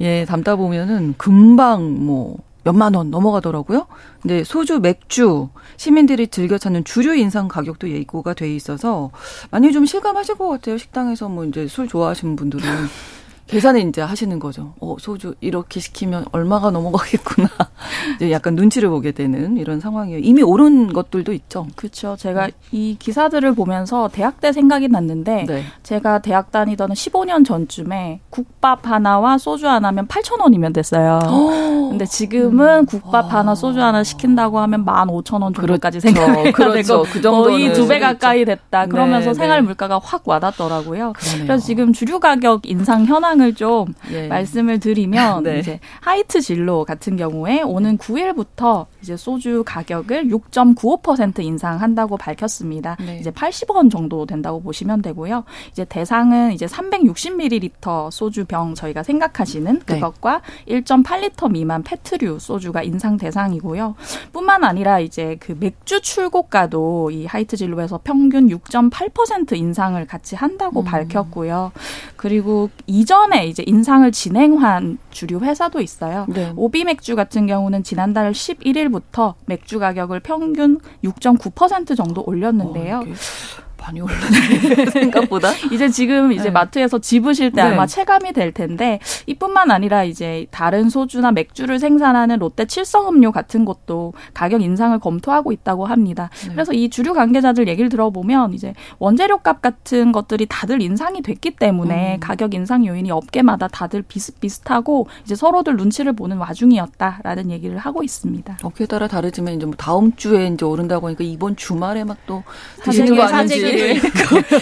예, 담다 보면은 금방 뭐, 몇만 원 넘어가더라고요. 근데 소주, 맥주, 시민들이 즐겨 찾는 주류 인상 가격도 예고가 돼 있어서 많이 좀 실감하실 것 같아요. 식당에서 뭐 이제 술 좋아하시는 분들은. 계산을 이제 하시는 거죠. 어, 소주 이렇게 시키면 얼마가 넘어가겠구나. 이제 약간 눈치를 보게 되는 이런 상황이에요. 이미 오른 것들도 있죠. 그렇죠. 제가 네. 이 기사들을 보면서 대학 때 생각이 났는데 네. 제가 대학 다니던 15년 전쯤에 국밥 하나와 소주 하나면 8,000원이면 됐어요. 근데 지금은 음. 국밥 하나 소주 하나 시킨다고 하면 15,000원 정도까지 그렇죠. 생각해야 그렇죠. 되고 그 거의 두 배 가까이 됐다. 그러면서 네, 생활 네. 물가가 확 와닿더라고요. 그러네요. 그래서 지금 주류 가격 인상 현황 상황을 좀 예. 말씀을 드리면 네. 이제 하이트 진로 같은 경우에 오는 9일부터 이제 소주 가격을 6.95% 인상한다고 밝혔습니다. 네. 이제 80원 정도 된다고 보시면 되고요. 이제 대상은 이제 360ml 소주 병 저희가 생각하시는 네. 그것과 네. 1.8리터 미만 페트류 소주가 인상 대상이고요. 뿐만 아니라 이제 그 맥주 출고가도 이 하이트 진로에서 평균 6.8% 인상을 같이 한다고 음. 밝혔고요. 그리고 이전 에 이제 인상을 진행한 주류 회사도 있어요. 네. 오비 맥주 같은 경우는 지난달 11일부터 맥주 가격을 평균 6.9% 정도 올렸는데요. 어, 많이 올랐네 생각보다. 이제 지금 이제 네. 마트에서 집으실 때 네. 아마 체감이 될 텐데 이뿐만 아니라 이제 다른 소주나 맥주를 생산하는 롯데 칠성음료 같은 것도 가격 인상을 검토하고 있다고 합니다. 네. 그래서 이 주류 관계자들 얘기를 들어보면 이제 원재료 값 같은 것들이 다들 인상이 됐기 때문에 음. 가격 인상 요인이 업계마다 다들 비슷비슷하고 이제 서로들 눈치를 보는 와중이었다라는 얘기를 하고 있습니다. 업계에 따라 다르지만 이제 뭐 다음 주에 이제 오른다고 하니까 이번 주말에 막 또 드시는 거 아닌지 네.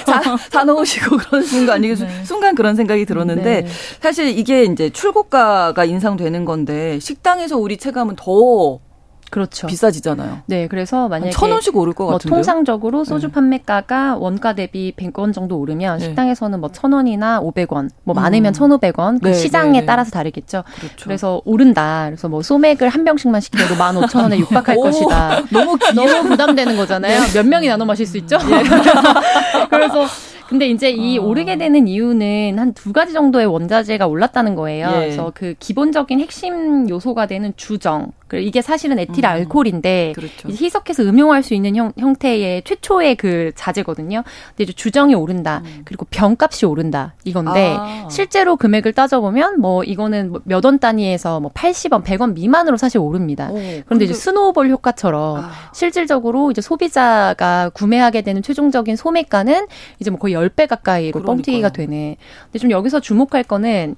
사, 사놓으시고 그러는 거 아니겠어? 네. 순간 그런 생각이 들었는데 네. 사실 이게 이제 출고가가 인상되는 건데 식당에서 우리 체감은 더 그렇죠. 비싸지잖아요. 네, 그래서 만약에 천 원씩 오를 것 같은데. 뭐 통상적으로 소주 네. 판매가가 원가 대비 100원 정도 오르면 네. 식당에서는 뭐천 원이나 500원, 뭐 음. 많으면 1,500원, 그 네, 시장에 네, 네. 따라서 다르겠죠. 그렇죠. 그래서 오른다. 그래서 뭐 소맥을 한 병씩만 시켜도 15,000원에 육박할 것이다. 너무 너무 부담되는 거잖아요. 네. 몇 명이 나눠 마실 수 있죠? 예. 그래서 근데 이제 이 어. 오르게 되는 이유는 한 두 가지 정도의 원자재가 올랐다는 거예요. 예. 그래서 그 기본적인 핵심 요소가 되는 주정. 그리고 이게 사실은 에틸 음. 알코올인데 그렇죠. 희석해서 음용할 수 있는 형, 형태의 최초의 그 자재거든요. 근데 이제 주정이 오른다. 음. 그리고 병값이 오른다. 이건데 아. 실제로 금액을 따져보면 뭐 이거는 뭐 몇원 단위에서 뭐 80원, 100원 미만으로 사실 오릅니다. 오, 그런데 근데 이제 스노우볼 효과처럼 아. 실질적으로 이제 소비자가 구매하게 되는 최종적인 소매가는 이제 뭐 거의 10배 가까이로 그러니까요. 뻥튀기가 되네. 근데 좀 여기서 주목할 거는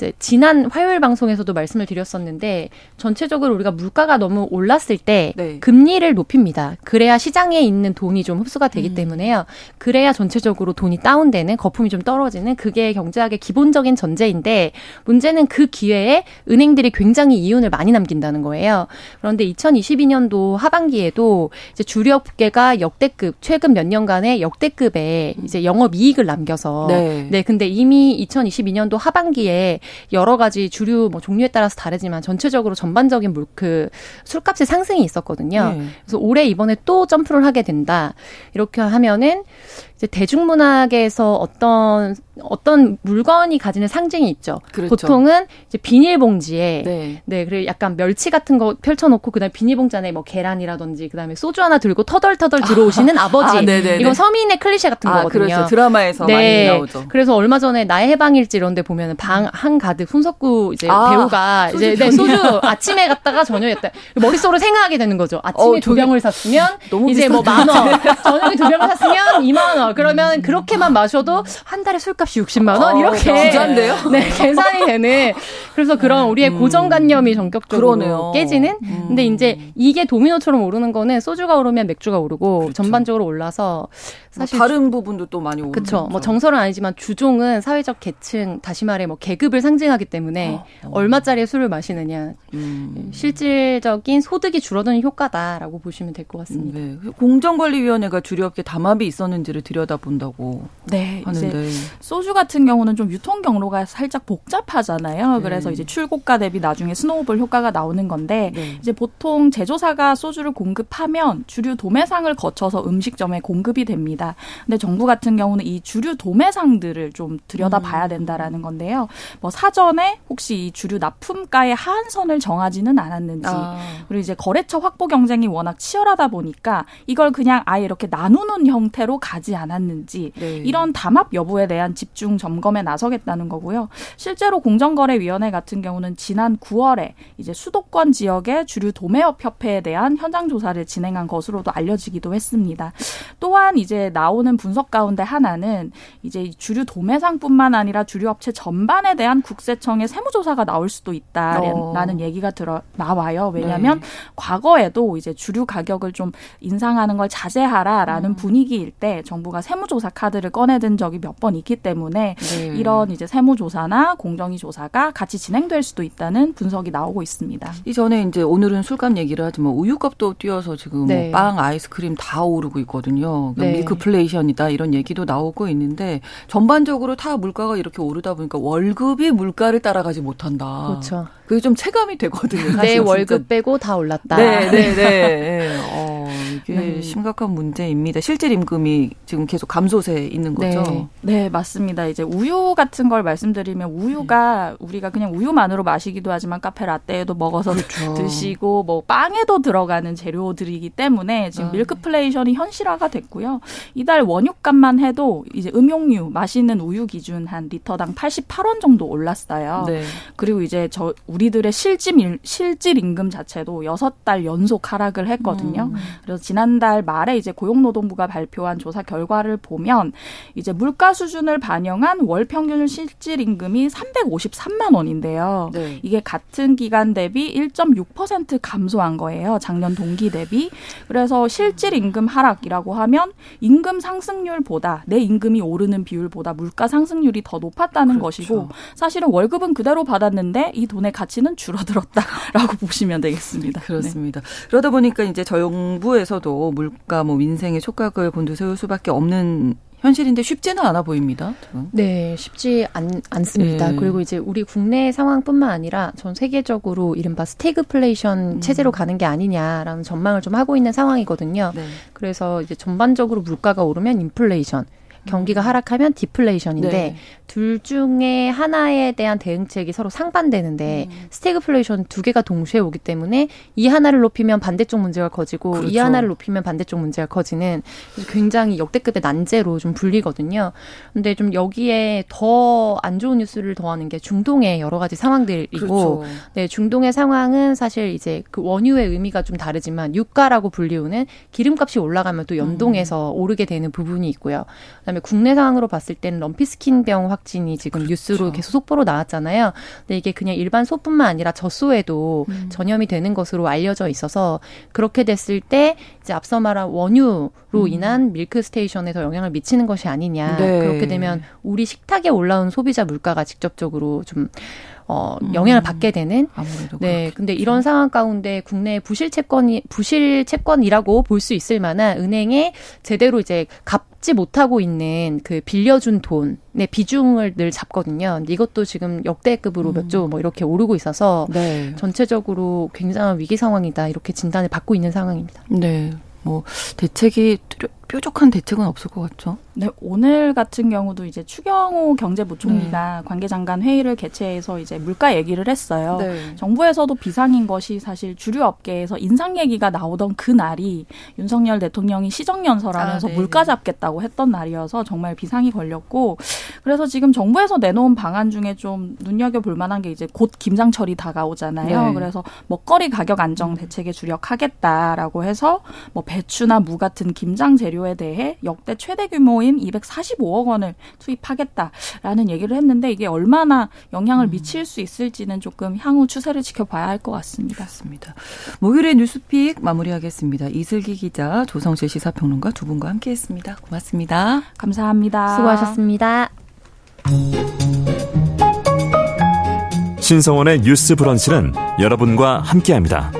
이제 지난 화요일 방송에서도 말씀을 드렸었는데 전체적으로 우리가 물가가 너무 올랐을 때 네. 금리를 높입니다. 그래야 시장에 있는 돈이 좀 흡수가 되기 음. 때문에요. 그래야 전체적으로 돈이 다운되는 거품이 좀 떨어지는 그게 경제학의 기본적인 전제인데 문제는 그 기회에 은행들이 굉장히 이윤을 많이 남긴다는 거예요. 그런데 2022년도 하반기에도 이제 주력계가 역대급 최근 몇 년간의 역대급의 이제 영업 이익을 남겨서 네. 네 근데 이미 2022년도 하반기에 여러 가지 주류 뭐 종류에 따라서 다르지만 전체적으로 전반적인 물 그 술값의 상승이 있었거든요. 네. 그래서 올해 이번에 또 점프를 하게 된다. 이렇게 하면은 이제 대중문학에서 어떤 어떤 물건이 가지는 상징이 있죠. 그렇죠. 보통은 이제 비닐봉지에 네. 네, 그리고 약간 멸치 같은 거 펼쳐놓고 그다음에 비닐봉지 안에 뭐 계란이라든지 그다음에 소주 하나 들고 터덜터덜 들어오시는 아, 버지 아, 이건 서민의 클리셰 같은 아, 거거든요. 그렇죠. 드라마에서 네. 많이 나오죠. 그래서 얼마 전에 나의 해방일지 이런데 보면 방한 가득 손석구 이제 아, 배우가 이제 네, 소주 아침에 갔다가 저녁에 머릿속으로 생각하게 되는 거죠. 아침에 어, 두 병을 샀으면 이제 뭐 만 원, 저녁에 두 병을 샀으면 2만 원. 그러면 그렇게만 마셔도 한 달에 술값이 60만 원 어, 이렇게 부자인데요? 네, 계산이 되는 그래서 그런 우리의 음. 고정관념이 전격적으로 그러네요. 깨지는. 음. 근데 이제 이게 도미노처럼 오르는 거는 소주가 오르면 맥주가 오르고 그렇죠. 전반적으로 올라서 뭐 사실 뭐 다른 부분도 또 많이 오르죠. 그렇죠. 뭐 정설은 아니지만 주종은 사회적 계층 다시 말해 뭐 계급을 상징하기 때문에 어. 어. 얼마짜리의 술을 마시느냐 음. 실질적인 소득이 줄어드는 효과다라고 보시면 될 것 같습니다. 네. 공정관리위원회가 주류업계 담합이 있었는지를 들여 다본다고 네, 하는데 소주 같은 경우는 좀 유통 경로가 살짝 복잡하잖아요. 네. 그래서 이제 출고가 대비 나중에 스노우볼 효과가 나오는 건데 네. 이제 보통 제조사가 소주를 공급하면 주류 도매상을 거쳐서 음식점에 공급이 됩니다. 근데 정부 같은 경우는 이 주류 도매상들을 좀 들여다봐야 음. 된다라는 건데요. 뭐 사전에 혹시 이 주류 납품가의 하한선을 정하지는 않았는지 아. 그리고 이제 거래처 확보 경쟁이 워낙 치열하다 보니까 이걸 그냥 아예 이렇게 나누는 형태로 가지 않 았는지 네. 이런 담합 여부에 대한 집중 점검에 나서겠다는 거고요. 실제로 공정거래위원회 같은 경우는 지난 9월에 이제 수도권 지역의 주류 도매업 협회에 대한 현장 조사를 진행한 것으로도 알려지기도 했습니다. 또한 이제 나오는 분석 가운데 하나는 이제 주류 도매상뿐만 아니라 주류 업체 전반에 대한 국세청의 세무조사가 나올 수도 있다라는 어. 얘기가 들어 나와요. 왜냐하면 네. 과거에도 이제 주류 가격을 좀 인상하는 걸 자제하라라는 음. 분위기일 때 정부가 세무조사 카드를 꺼내든 적이 몇 번 있기 때문에 네. 이런 이제 세무조사나 공정위 조사가 같이 진행될 수도 있다는 분석이 나오고 있습니다. 이전에 이제 오늘은 술값 얘기를 하지만 우유값도 뛰어서 지금 네. 뭐 빵 아이스크림 다 오르고 있거든요. 그러니까 네. 밀크플레이션이다 이런 얘기도 나오고 있는데 전반적으로 다 물가가 이렇게 오르다 보니까 월급이 물가를 따라가지 못한다. 그렇죠. 그게 좀 체감이 되거든요. 내 월급 빼고 다 올랐다. 네, 네, 네. 어, 이게 네. 심각한 문제입니다. 실질 임금이 지금 계속 감소세 있는 거죠. 네. 네, 맞습니다. 이제 우유 같은 걸 말씀드리면 우유가 네. 우리가 그냥 우유만으로 마시기도 하지만 카페 라떼에도 먹어서 그렇죠. 드시고 뭐 빵에도 들어가는 재료들이기 때문에 지금 아. 밀크플레이션이 현실화가 됐고요. 이달 원유값만 해도 이제 음용유 마시는 우유 기준 한 리터당 88원 정도 올랐어요. 네. 그리고 이제 저 우리들의 실질 실질 임금 자체도 여섯 달 연속 하락을 했거든요. 음. 그래서 지난달 말에 이제 고용노동부가 발표한 조사 결과 를 보면 이제 물가 수준을 반영한 월 평균 실질 임금이 353만 원인데요. 네. 이게 같은 기간 대비 1.6% 감소한 거예요. 작년 동기 대비. 그래서 실질 임금 하락이라고 하면 임금 상승률보다 내 임금이 오르는 비율보다 물가 상승률이 더 높았다는 그렇죠. 것이고 사실은 월급은 그대로 받았는데 이 돈의 가치는 줄어들었다라고 보시면 되겠습니다. 그렇습니다. 네. 그러다 보니까 이제 정부에서도 물가 뭐 민생에 촉각을 곤두세울 수밖에 없는 현실인데 쉽지는 않아 보입니다. 지금. 네, 쉽지 않, 않습니다. 네. 그리고 이제 우리 국내 상황뿐만 아니라 전 세계적으로 이른바 스태그플레이션 음. 체제로 가는 게 아니냐라는 전망을 좀 하고 있는 상황이거든요. 네. 그래서 이제 전반적으로 물가가 오르면 인플레이션, 경기가 하락하면 디플레이션인데 네. 둘 중에 하나에 대한 대응책이 서로 상반되는데 음. 스태그플레이션 두 개가 동시에 오기 때문에 이 하나를 높이면 반대쪽 문제가 커지고 그렇죠. 이 하나를 높이면 반대쪽 문제가 커지는 굉장히 역대급의 난제로 좀 불리거든요. 근데 좀 여기에 더 안 좋은 뉴스를 더하는 게 중동의 여러 가지 상황들이고 그렇죠. 네, 중동의 상황은 사실 이제 그 원유의 의미가 좀 다르지만 유가라고 불리우는 기름값이 올라가면 또 연동해서 음. 오르게 되는 부분이 있고요. 그다음에 국내 상황으로 봤을 때는 럼피스킨병 확진이 지금 그렇죠. 뉴스로 계속 속보로 나왔잖아요. 근데 이게 그냥 일반 소뿐만 아니라 젖소에도 음. 전염이 되는 것으로 알려져 있어서 그렇게 됐을 때 이제 앞서 말한 원유로 음. 인한 밀크 스테이션에 더 영향을 미치는 것이 아니냐. 네. 그렇게 되면 우리 식탁에 올라온 소비자 물가가 직접적으로 좀 어, 음. 영향을 음. 받게 되는. 아무래도 네. 그렇겠죠. 근데 이런 상황 가운데 국내 부실 채권이 부실 채권이라고 볼 수 있을 만한 은행에 제대로 이제 갚지 못하고 있는 그 빌려준 돈의 비중을 늘 잡거든요. 근데 이것도 지금 역대급으로 음. 몇조 뭐 이렇게 오르고 있어서 네. 전체적으로 굉장한 위기 상황이다 이렇게 진단을 받고 있는 상황입니다. 네. 뭐 대책이 뾰족한 대책은 없을 것 같죠. 네, 오늘 같은 경우도 이제 추경호 경제부총리가 네. 관계장관 회의를 개최해서 이제 물가 얘기를 했어요. 네. 정부에서도 비상인 것이 사실 주류 업계에서 인상 얘기가 나오던 그 날이 윤석열 대통령이 시정연설하면서 아, 네, 물가 네. 잡겠다고 했던 날이어서 정말 비상이 걸렸고 그래서 지금 정부에서 내놓은 방안 중에 좀 눈여겨 볼 만한 게 이제 곧 김장철이 다가오잖아요. 네. 그래서 먹거리 가격 안정 대책에 주력하겠다라고 해서 뭐 배추나 무 같은 김장 재료 에 대해 역대 최대 규모인 모임 245억 원을 투입하겠다라는 얘기를 했는데 이게 얼마나 영향을 음. 미칠 수 있을지는 조금 향후 추세를 지켜봐야 할 것 같습니다. 그렇습니다. 목요일의 뉴스픽 마무리하겠습니다. 이슬기 기자, 조성실 시사평론가 두 분과 함께했습니다. 고맙습니다. 감사합니다. 수고하셨습니다. 신성원의 뉴스 브런치는 여러분과 함께합니다.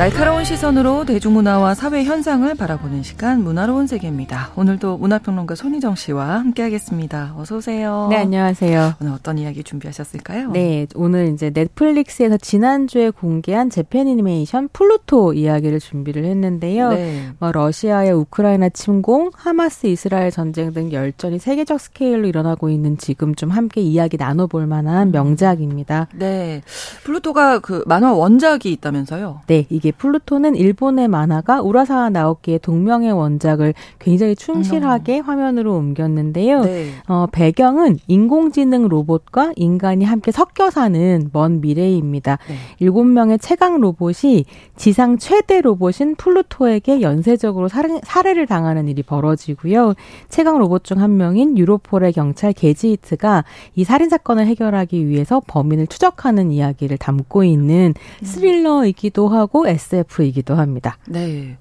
날카로운 시선으로 대중문화와 사회 현상을 바라보는 시간 문화로운 세계입니다. 오늘도 문화평론가 손희정 씨와 함께하겠습니다. 어서 오세요. 네, 안녕하세요. 오늘 어떤 이야기 준비하셨을까요? 네, 오늘 이제 넷플릭스에서 지난주에 공개한 Japan 애니메이션 플루토 이야기를 준비를 했는데요. 네. 뭐 러시아의 우크라이나 침공, 하마스 이스라엘 전쟁 등 열전이 세계적 스케일로 일어나고 있는 지금 좀 함께 이야기 나눠볼 만한 음. 명작입니다. 네, 플루토가 그 만화 원작이 있다면서요? 네, 이게 이 플루토는 일본의 만화가 우라사와 나오키의 동명의 원작을 굉장히 충실하게 음. 화면으로 옮겼는데요. 네. 어, 배경은 인공지능 로봇과 인간이 함께 섞여 사는 먼 미래입니다. 일곱 네. 명의 최강 로봇이 지상 최대 로봇인 플루토에게 연쇄적으로 살해, 살해를 당하는 일이 벌어지고요. 최강 로봇 중 한 명인 유로폴의 경찰 게지히트가 이 살인 사건을 해결하기 위해서 범인을 추적하는 이야기를 담고 있는 음. 스릴러이기도 하고 SF이기도 합니다. 네.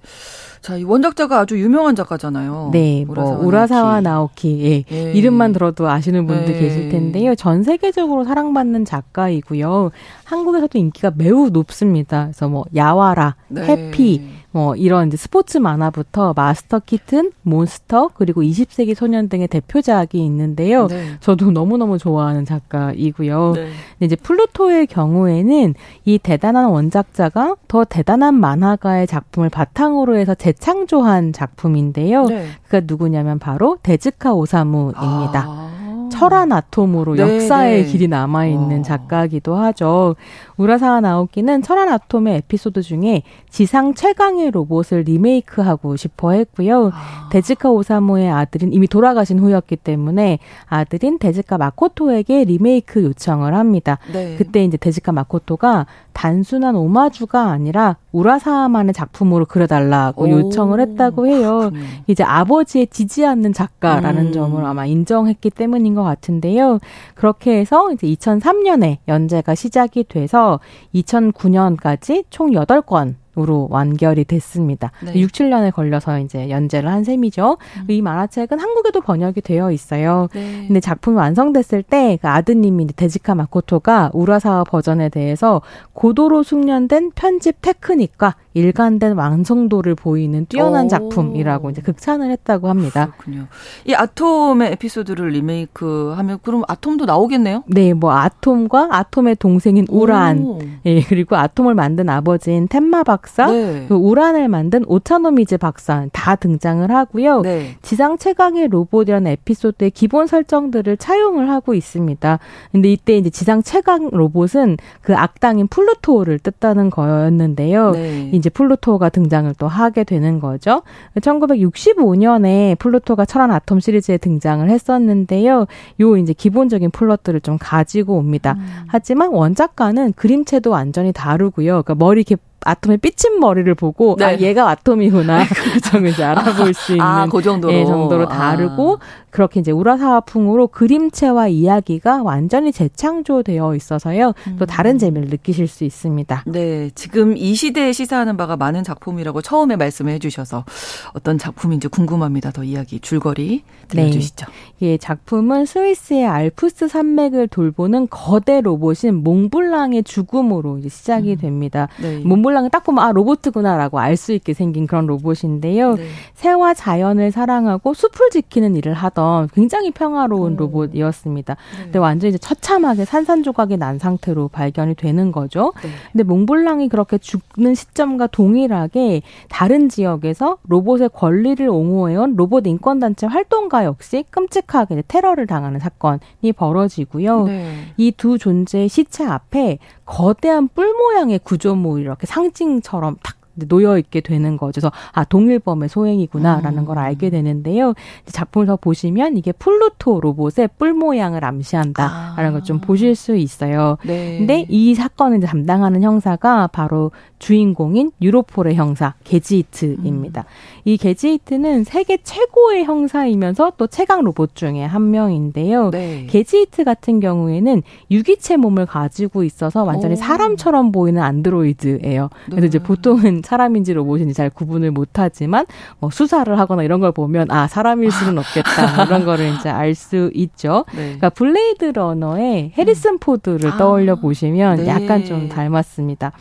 자, 이 원작자가 아주 유명한 작가잖아요. 네, 뭐 우라사와 나오키, 예. 예. 이름만 들어도 아시는 분들 예. 계실 텐데요. 전 세계적으로 사랑받는 작가이고요. 한국에서도 인기가 매우 높습니다. 그래서 뭐 야와라, 네. 해피, 뭐 이런 이제 스포츠 만화부터 마스터 키튼, 몬스터 그리고 20세기 소년 등의 대표작이 있는데요. 네. 저도 너무너무 좋아하는 작가이고요. 네. 근데 이제 플루토의 경우에는 이 대단한 원작자가 더 대단한 만화가의 작품을 바탕으로 해서 재창조한 작품인데요. 네. 그가 누구냐면 바로 데즈카 오사무입니다. 아. 철한 아톰으로 네, 역사의 네. 길이 남아 있는 어. 작가기도 하죠. 우라사와 나오키는 철한 아톰의 에피소드 중에 지상 최강의 로봇을 리메이크하고 싶어 했고요. 아. 데즈카 오사무의 아들인 이미 돌아가신 후였기 때문에 아들인 데즈카 마코토에게 리메이크 요청을 합니다. 네. 그때 이제 데즈카 마코토가 단순한 오마주가 아니라 우라사만의 작품으로 그려달라고 오, 요청을 했다고 해요. 그렇군요. 이제 아버지의 지지 않는 작가라는 음. 점을 아마 인정했기 때문인 것 같은데요. 그렇게 해서 이제 2003년에 연재가 시작이 돼서 2009년까지 총 8권 으로 완결이 됐습니다. 네. 6, 7년에 걸려서 이제 연재를 한 셈이죠. 음. 이 만화책은 한국에도 번역이 되어 있어요. 네. 근데 작품이 완성됐을 때 그 아드님이 데지카 마코토가 우라사와 버전에 대해서 고도로 숙련된 편집 테크닉과 일관된 완성도를 보이는 뛰어난 오. 작품이라고 이제 극찬을 했다고 합니다. 그렇군요. 이 아톰의 에피소드를 리메이크하면 그럼 아톰도 나오겠네요? 네, 뭐 아톰과 아톰의 동생인 우란, 예, 그리고 아톰을 만든 아버지인 템마 박사, 네. 그 우란을 만든 오차노미즈 박사 다 등장을 하고요. 네. 지상 최강의 로봇이라는 에피소드의 기본 설정들을 차용을 하고 있습니다. 근데 이때 이제 지상 최강 로봇은 그 악당인 플루토를 뜻하는 거였는데요. 네. 이제 플루토가 등장을 또 하게 되는 거죠. 1965년에 플루토가 철완 아톰 시리즈에 등장을 했었는데요. 요 이제 기본적인 플롯들을 좀 가지고 옵니다. 음. 하지만 원작과는 그림체도 완전히 다르고요. 그러니까 머리 이렇게 아톰의 삐친 머리를 보고 아, 네. 아 얘가 아톰이구나 그렇죠 이제 알아볼 수 있는 아, 그 정도로, 예, 정도로 다르고 아. 그렇게 이제 우라사와풍으로 그림체와 이야기가 완전히 재창조되어 있어서요 음. 또 다른 재미를 느끼실 수 있습니다. 네, 지금 이 시대에 시사하는 바가 많은 작품이라고 처음에 말씀을 해주셔서 어떤 작품인지 궁금합니다. 더 이야기 줄거리 들려주시죠. 네. 예, 작품은 스위스의 알프스 산맥을 돌보는 거대 로봇인 몽블랑의 죽음으로 시작이 음. 됩니다. 네. 몽블 랑을 딱 보면 아 로봇구나라고 알 수 있게 생긴 그런 로봇인데요. 네. 새와 자연을 사랑하고 숲을 지키는 일을 하던 굉장히 평화로운 오. 로봇이었습니다. 네. 근데 완전 이제 처참하게 산산조각이 난 상태로 발견이 되는 거죠. 네. 근데 몽블랑이 그렇게 죽는 시점과 동일하게 다른 지역에서 로봇의 권리를 옹호해온 로봇 인권단체 활동가 역시 끔찍하게 테러를 당하는 사건이 벌어지고요. 네. 이두 존재의 시체 앞에 거대한 뿔 모양의 구조물이 이렇게 상징처럼 탁 놓여 있게 되는 거죠. 그래서 아 동일범의 소행이구나라는 음. 걸 알게 되는데요. 작품을 더 보시면 이게 플루토 로봇의 뿔 모양을 암시한다라는 아. 걸좀 보실 수 있어요. 네. 근데 이 사건을 담당하는 형사가 바로 주인공인 유로폴의 형사 게지히트입니다. 음. 이 게지히트는 세계 최고의 형사이면서 또 최강 로봇 중에 한 명인데요. 네. 게지히트 같은 경우에는 유기체 몸을 가지고 있어서 완전히 오. 사람처럼 보이는 안드로이드예요. 그래서 네. 이제 보통은 사람인지 로봇인지 잘 구분을 못하지만 뭐 수사를 하거나 이런 걸 보면 아 사람일 수는 없겠다 뭐 이런 거를 이제 알 수 있죠. 네. 그러니까 블레이드 러너의 해리슨 포드를 음. 떠올려 보시면 네. 약간 좀 닮았습니다.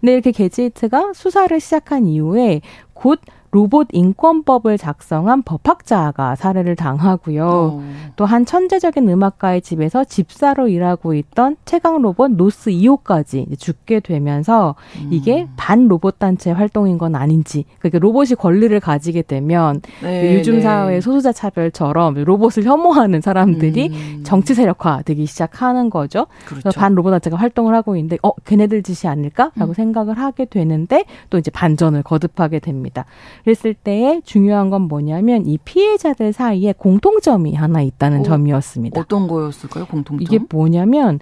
근데 이렇게 게지이트가 수사를 시작한 이후에 곧 로봇 인권법을 작성한 법학자가 살해를 당하고요. 어. 또한 천재적인 음악가의 집에서 집사로 일하고 있던 최강 로봇 노스 2호까지 죽게 되면서 음. 이게 반 로봇 단체 활동인 건 아닌지 그러니까 로봇이 권리를 가지게 되면 네, 요즘 네. 사회 소수자 차별처럼 로봇을 혐오하는 사람들이 음. 정치 세력화 되기 시작하는 거죠. 그렇죠. 그래서 반 로봇 단체가 활동을 하고 있는데 어 걔네들 짓이 아닐까라고 음. 생각을 하게 되는데 또 이제 반전을 거듭하게 됩니다. 그랬을 때에 중요한 건 뭐냐면 이 피해자들 사이에 공통점이 하나 있다는 어, 점이었습니다. 어떤 거였을까요? 공통점? 이게 뭐냐면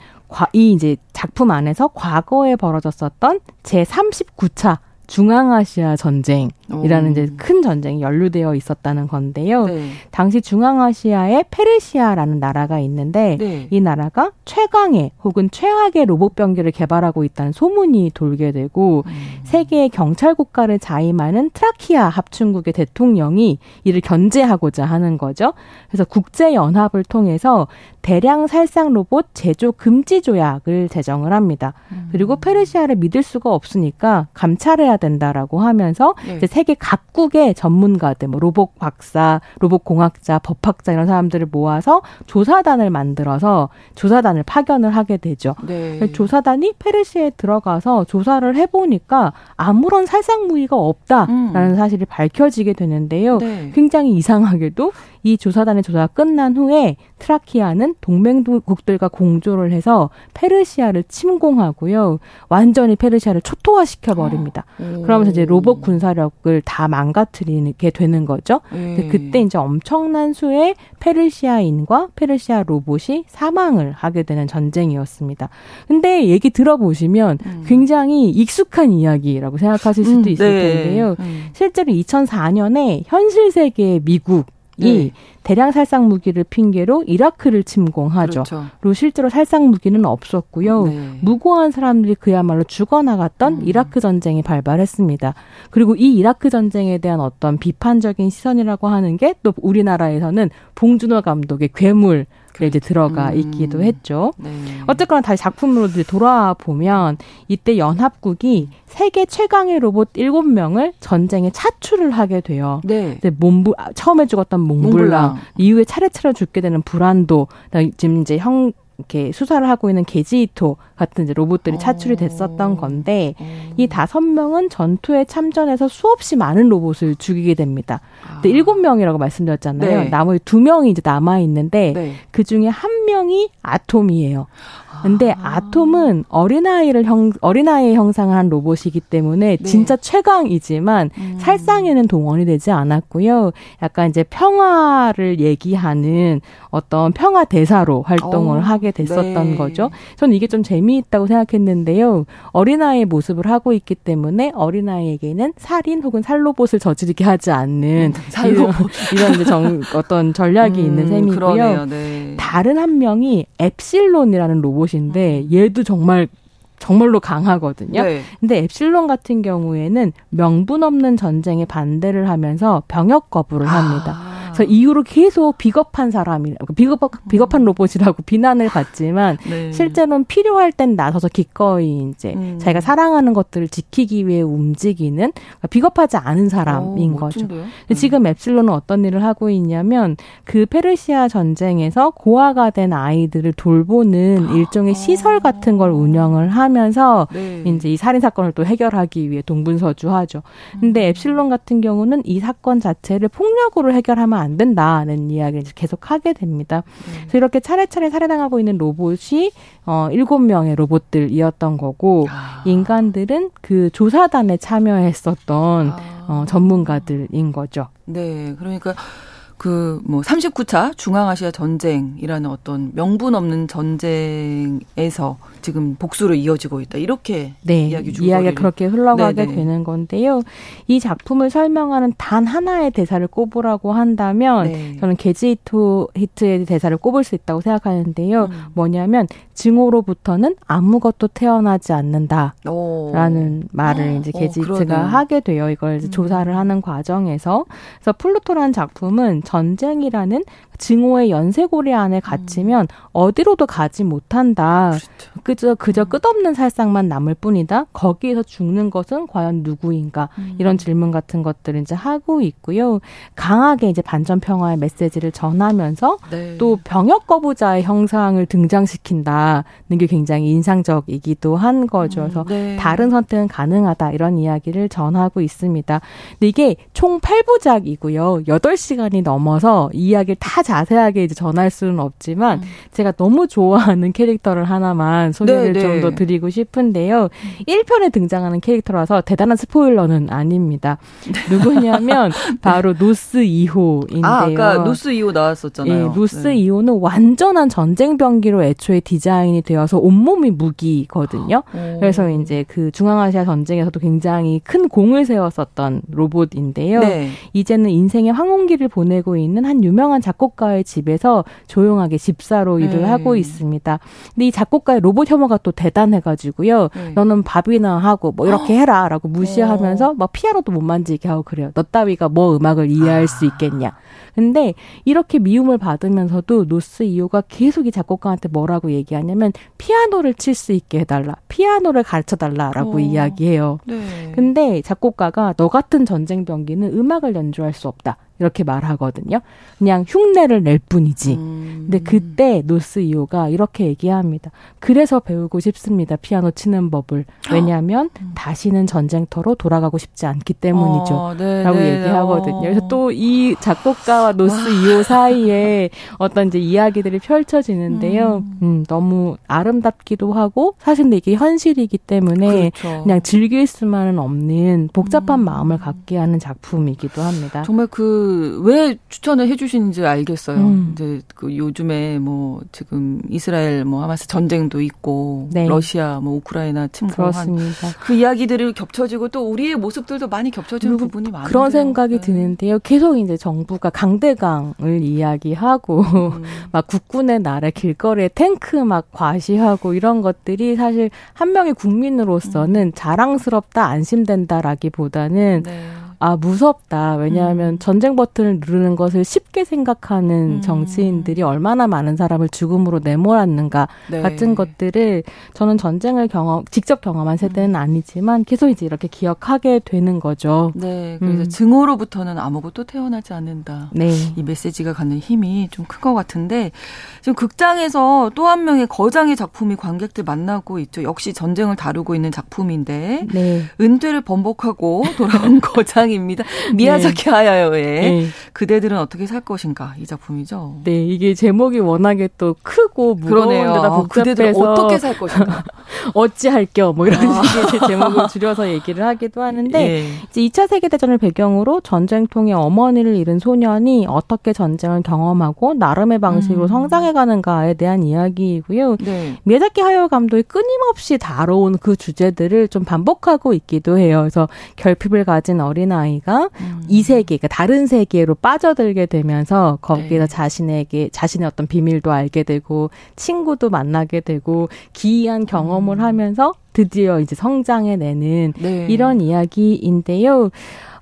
이 이제 작품 안에서 과거에 벌어졌었던 제 39차 중앙아시아 전쟁이라는 오. 이제 큰 전쟁이 연루되어 있었다는 건데요. 네. 당시 중앙아시아에 페르시아라는 나라가 있는데 네. 이 나라가 최강의 혹은 최악의 로봇 병기를 개발하고 있다는 소문이 돌게 되고 음. 세계의 경찰 국가를 자임하는 트라키아 합중국의 대통령이 이를 견제하고자 하는 거죠. 그래서 국제 연합을 통해서 대량 살상 로봇 제조 금지 조약을 제정을 합니다. 음. 그리고 페르시아를 믿을 수가 없으니까 감찰해야 된다라고 하면서 네. 이제 세계 각국의 전문가들, 뭐 로봇 박사, 로봇 공학자, 법학자 이런 사람들을 모아서 조사단을 만들어서 조사단을 파견을 하게 되죠. 네. 조사단이 페르시아에 들어가서 조사를 해보니까 아무런 살상 무기가 없다라는 음. 사실이 밝혀지게 되는데요. 네. 굉장히 이상하게도 이 조사단의 조사가 끝난 후에 트라키아는 동맹국들과 공조를 해서 페르시아를 침공하고요. 완전히 페르시아를 초토화시켜 버립니다. 아, 그러면서 이제 로봇 군사력을 다 망가뜨리게 되는 거죠. 음. 그때 이제 엄청난 수의 페르시아인과 페르시아 로봇이 사망을 하게 되는 전쟁이었습니다. 근데 얘기 들어보시면 음. 굉장히 익숙한 이야기라고 생각하실 수도 음, 있을 네. 텐데요. 음. 실제로 2004년에 현실 세계의 미국 네. 대량 살상 무기를 핑계로 이라크를 침공하죠. 그렇죠. 그리고 실제로 살상 무기는 없었고요. 네. 무고한 사람들이 그야말로 죽어나갔던 음. 이라크 전쟁이 발발했습니다. 그리고 이 이라크 전쟁에 대한 어떤 비판적인 시선이라고 하는 게 또 우리나라에서는 봉준호 감독의 괴물 그래 이제 들어가 음. 있기도 했죠. 네. 어쨌거나 다시 작품으로 돌아와 보면 이때 연합국이 세계 최강의 로봇 7명을 전쟁에 차출을 하게 돼요. 네. 몽부 처음에 죽었던 몽블랑, 몽블랑. 이후에 차례차례 죽게 되는 불안도 지금 이제 형 이렇게 수사를 하고 있는 게지이토 같은 이제 로봇들이 차출이 어. 됐었던 건데 어. 이 다섯 명은 전투에 참전해서 수없이 많은 로봇을 죽이게 됩니다. 근데 아. 일곱 명이라고 말씀드렸잖아요. 네. 나머지 두 명이 이제 남아 있는데 네. 그 중에 한 명이 아톰이에요. 근데 아. 톰은 어린아이를 형 어린아이의 형상을 한 로봇이기 때문에 네. 진짜 최강이지만 음. 살상에는 동원이 되지 않았고요. 약간 이제 평화를 얘기하는 어떤 평화 대사로 활동을 오, 어, 하게 됐었던 네. 거죠. 저는 이게 좀 재미있다고 생각했는데요. 어린아이의 모습을 하고 있기 때문에 어린아이에게는 살인 혹은 살로봇을 저지르게 하지 않는 음, 살로봇. 이런, 이런 정, 어떤 전략이 음, 있는 셈이고요. 네. 다른 한 명이 엡실론이라는 로봇 인데 음. 얘도 정말 정말로 강하거든요. 네. 근데 엡실론 같은 경우에는 명분 없는 전쟁에 반대를 하면서 병역 거부를 합니다. 아. 그래서 이후로 계속 비겁한 사람이 비겁 비겁한 로봇이라고 비난을 받지만 네. 실제로는 필요할 땐 나서서 기꺼이 이제 음. 자기가 사랑하는 것들을 지키기 위해 움직이는 그러니까 비겁하지 않은 사람인 오, 거죠. 음. 지금 앱실론은 어떤 일을 하고 있냐면 그 페르시아 전쟁에서 고아가 된 아이들을 돌보는 일종의 시설 같은 걸 운영을 하면서 네. 이제 이 살인 사건을 또 해결하기 위해 동분서주하죠. 근데 음. 앱실론 같은 경우는 이 사건 자체를 폭력으로 해결하면 안 된다는 이야기를 계속 하게 됩니다. 음. 그래서 이렇게 차례차례 살해당하고 있는 로봇이 어 일곱 명의 로봇들이었던 거고 아. 인간들은 그 조사단에 참여했었던 아. 어 전문가들인 거죠. 네. 그러니까 그 뭐 39차 중앙아시아 전쟁이라는 어떤 명분 없는 전쟁에서 지금 복수로 이어지고 있다. 이렇게 네, 이야기 이야기가 그렇게 흘러가게 네네. 되는 건데요. 이 작품을 설명하는 단 하나의 대사를 꼽으라고 한다면 네. 저는 게지 히트 히트의 대사를 꼽을 수 있다고 생각하는데요. 음. 뭐냐면 증오로부터는 아무것도 태어나지 않는다라는 오. 말을 이제 게지히트가 하게 돼요. 이걸 음. 조사를 하는 과정에서 그래서 플루토라는 작품은 전쟁이라는 증오의 연쇄고리 안에 갇히면 음. 어디로도 가지 못한다. 그렇죠. 그저 그저 음. 끝없는 살상만 남을 뿐이다. 거기에서 죽는 것은 과연 누구인가? 음. 이런 질문 같은 것들을 이제 하고 있고요. 강하게 이제 반전 평화의 메시지를 전하면서 네. 또 병역 거부자의 형상을 등장시킨다는 게 굉장히 인상적이기도 한 거죠. 그래서 음. 네. 다른 선택은 가능하다 이런 이야기를 전하고 있습니다. 근데 이게 총 8부작이고요. 8시간이 넘어서 이야기를 다 자세하게 이제 전할 수는 없지만 음. 제가 너무 좋아하는 캐릭터를 하나만 소개를 네, 좀더 네. 드리고 싶은데요. 1편에 등장하는 캐릭터라서 대단한 스포일러는 아닙니다. 누구냐면 바로 노스 2호인데요. 아, 아까 노스 2호 나왔었잖아요. 예, 노스 네. 2호는 완전한 전쟁 병기로 애초에 디자인이 되어서 온몸이 무기거든요. 오. 그래서 이제 그 중앙아시아 전쟁에서도 굉장히 큰 공을 세웠었던 로봇인데요. 네. 이제는 인생의 황혼기를 보내고 있는 한 유명한 작곡 작곡가의 집에서 조용하게 집사로 일을 네. 하고 있습니다. 근데 이 작곡가의 로봇 혐오가 또 대단해가지고요. 네. 너는 밥이나 하고 뭐 이렇게 해라라고 무시하면서 어. 막 피아노도 못 만지게 하고 그래요. 너 따위가 뭐 음악을 이해할 아. 수 있겠냐. 근데 이렇게 미움을 받으면서도 노스 이오가 계속 이 작곡가한테 뭐라고 얘기하냐면 피아노를 칠 수 있게 해달라. 피아노를 가르쳐 달라라고 어. 이야기해요. 네. 근데 작곡가가 너 같은 전쟁병기는 음악을 연주할 수 없다. 이렇게 말하거든요. 그냥 흉내를 낼 뿐이지. 음. 근데 그때 노스 이오가 이렇게 얘기합니다. 그래서 배우고 싶습니다. 피아노 치는 법을. 왜냐하면 음. 다시는 전쟁터로 돌아가고 싶지 않기 때문이죠. 어, 네, 라고 네, 얘기하거든요. 그래서 어. 또이 작곡가와 노스 이오 사이에 어떤 이제 이야기들이 펼쳐지는데요. 음. 음. 너무 아름답기도 하고 사실 근데 이게 현실이기 때문에 그렇죠. 그냥 즐길 수만은 없는 복잡한 음. 마음을 갖게 하는 작품이기도 합니다. 정말 그그 왜 추천을 해주시는지 알겠어요. 음. 이제 그 요즘에 뭐 지금 이스라엘 뭐 하마스 전쟁도 있고 네. 러시아 뭐 우크라이나 침공한 그 이야기들이 겹쳐지고 또 우리의 모습들도 많이 겹쳐지는 부분이 많아요. 그런 생각이 네. 드는데요. 계속 이제 정부가 강대강을 이야기하고 음. 막 국군의 날에 길거리에 탱크 막 과시하고 이런 것들이 사실 한 명의 국민으로서는 음. 자랑스럽다 안심된다라기보다는 네. 아 무섭다. 왜냐하면 음. 전쟁 버튼을 누르는 것을 쉽게 생각하는 음. 정치인들이 얼마나 많은 사람을 죽음으로 내몰았는가 네. 같은 것들을 저는 전쟁을 경험 직접 경험한 세대는 음. 아니지만 계속 이제 이렇게 기억하게 되는 거죠. 네, 그래서 음. 증오로부터는 아무것도 태어나지 않는다. 네. 이 메시지가 갖는 힘이 좀 큰 것 같은데 지금 극장에서 또 한 명의 거장의 작품이 관객들 만나고 있죠. 역시 전쟁을 다루고 있는 작품인데 네. 은퇴를 번복하고 돌아온 거장. 이상입니다. 미야자키 네. 하야요의 네. 그대들은 어떻게 살 것인가 이 작품이죠. 네, 이게 제목이 워낙에 또 크고 무거운데다 복잡해서 그대들 어떻게 살 것인가. 어찌할 겸 뭐 이런 아. 식의 제목을 줄여서 얘기를 하기도 하는데 예. 이제 2차 세계 대전을 배경으로 전쟁통에 어머니를 잃은 소년이 어떻게 전쟁을 경험하고 나름의 방식으로 음. 성장해가는가에 대한 이야기이고요. 네. 미야자키 하요 감독이 끊임없이 다뤄온 그 주제들을 좀 반복하고 있기도 해요. 그래서 결핍을 가진 어린 아이 가 음. 이 세계, 그러니까 다른 세계로 빠져들게 되면서 거기서 네. 자신에게 자신의 어떤 비밀도 알게 되고 친구도 만나게 되고 기이한 경험을 음. 하면서 드디어 이제 성장해내는 네. 이런 이야기인데요.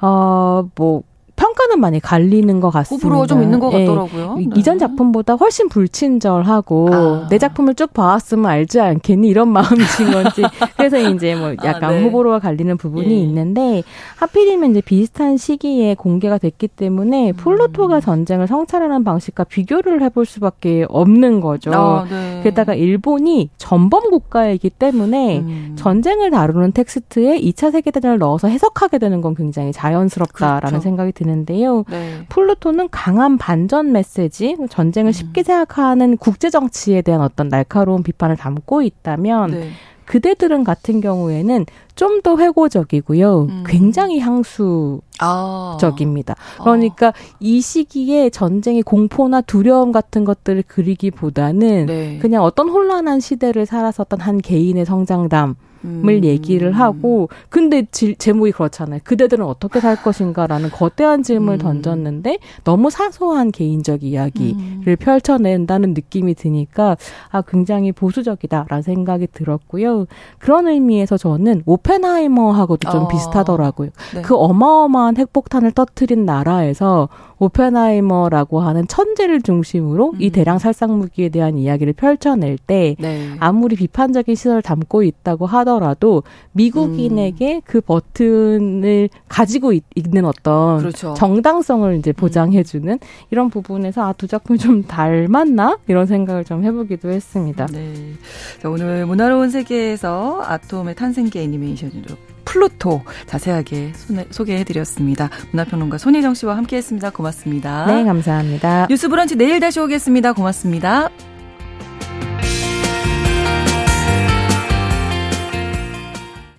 어, 뭐, 평가는 많이 갈리는 것 같습니다. 호불호 좀 있는 것 예. 같더라고요. 네. 이전 작품보다 훨씬 불친절하고 아. 내 작품을 쭉 봐왔으면 알지 않겠니 이런 마음이신 건지 그래서 이제 뭐 아, 약간 아, 네. 호불호가 갈리는 부분이 예. 있는데 하필이면 이제 비슷한 시기에 공개가 됐기 때문에 음. 플루토가 전쟁을 성찰하는 방식과 비교를 해볼 수밖에 없는 거죠. 아, 네. 게다가 일본이 전범 국가이기 때문에 음. 전쟁을 다루는 텍스트에 2차 세계대전을 넣어서 해석하게 되는 건 굉장히 자연스럽다라는 그렇죠. 생각이 듭니다. 드는데요. 네. 플루토는 강한 반전 메시지, 전쟁을 음. 쉽게 생각하는 국제 정치에 대한 어떤 날카로운 비판을 담고 있다면 네. 그대들은 같은 경우에는 좀 더 회고적이고요. 음. 굉장히 향수적입니다. 아. 그러니까 아. 이 시기에 전쟁의 공포나 두려움 같은 것들을 그리기보다는 네. 그냥 어떤 혼란한 시대를 살았었던 한 개인의 성장담 을 음. 얘기를 하고 근데 지, 제목이 그렇잖아요. 그대들은 어떻게 살 것인가라는 거대한 질문을 음. 던졌는데 너무 사소한 개인적 이야기를 음. 펼쳐낸다는 느낌이 드니까 아 굉장히 보수적이다라는 생각이 들었고요. 그런 의미에서 저는 오펜하이머하고도 좀 어. 비슷하더라고요. 네. 그 어마어마한 핵폭탄을 터트린 나라에서 오펜하이머라고 하는 천재를 중심으로 음. 이 대량 살상 무기에 대한 이야기를 펼쳐낼 때 네. 아무리 비판적인 시선을 담고 있다고 하더라도 미국인에게 음. 그 버튼을 가지고 있, 는 어떤 그렇죠. 정당성을 이제 보장해주는 음. 이런 부분에서 아 두 작품이 좀 닮았나 이런 생각을 좀 해보기도 했습니다. 네. 자, 오늘 문화로운 세계에서 아톰의 탄생기 애니메이션으로 플루토 자세하게 소개해드렸습니다. 문화평론가 손희정 씨와 함께했습니다. 고맙습니다. 네, 감사합니다. 뉴스 브런치 내일 다시 오겠습니다. 고맙습니다.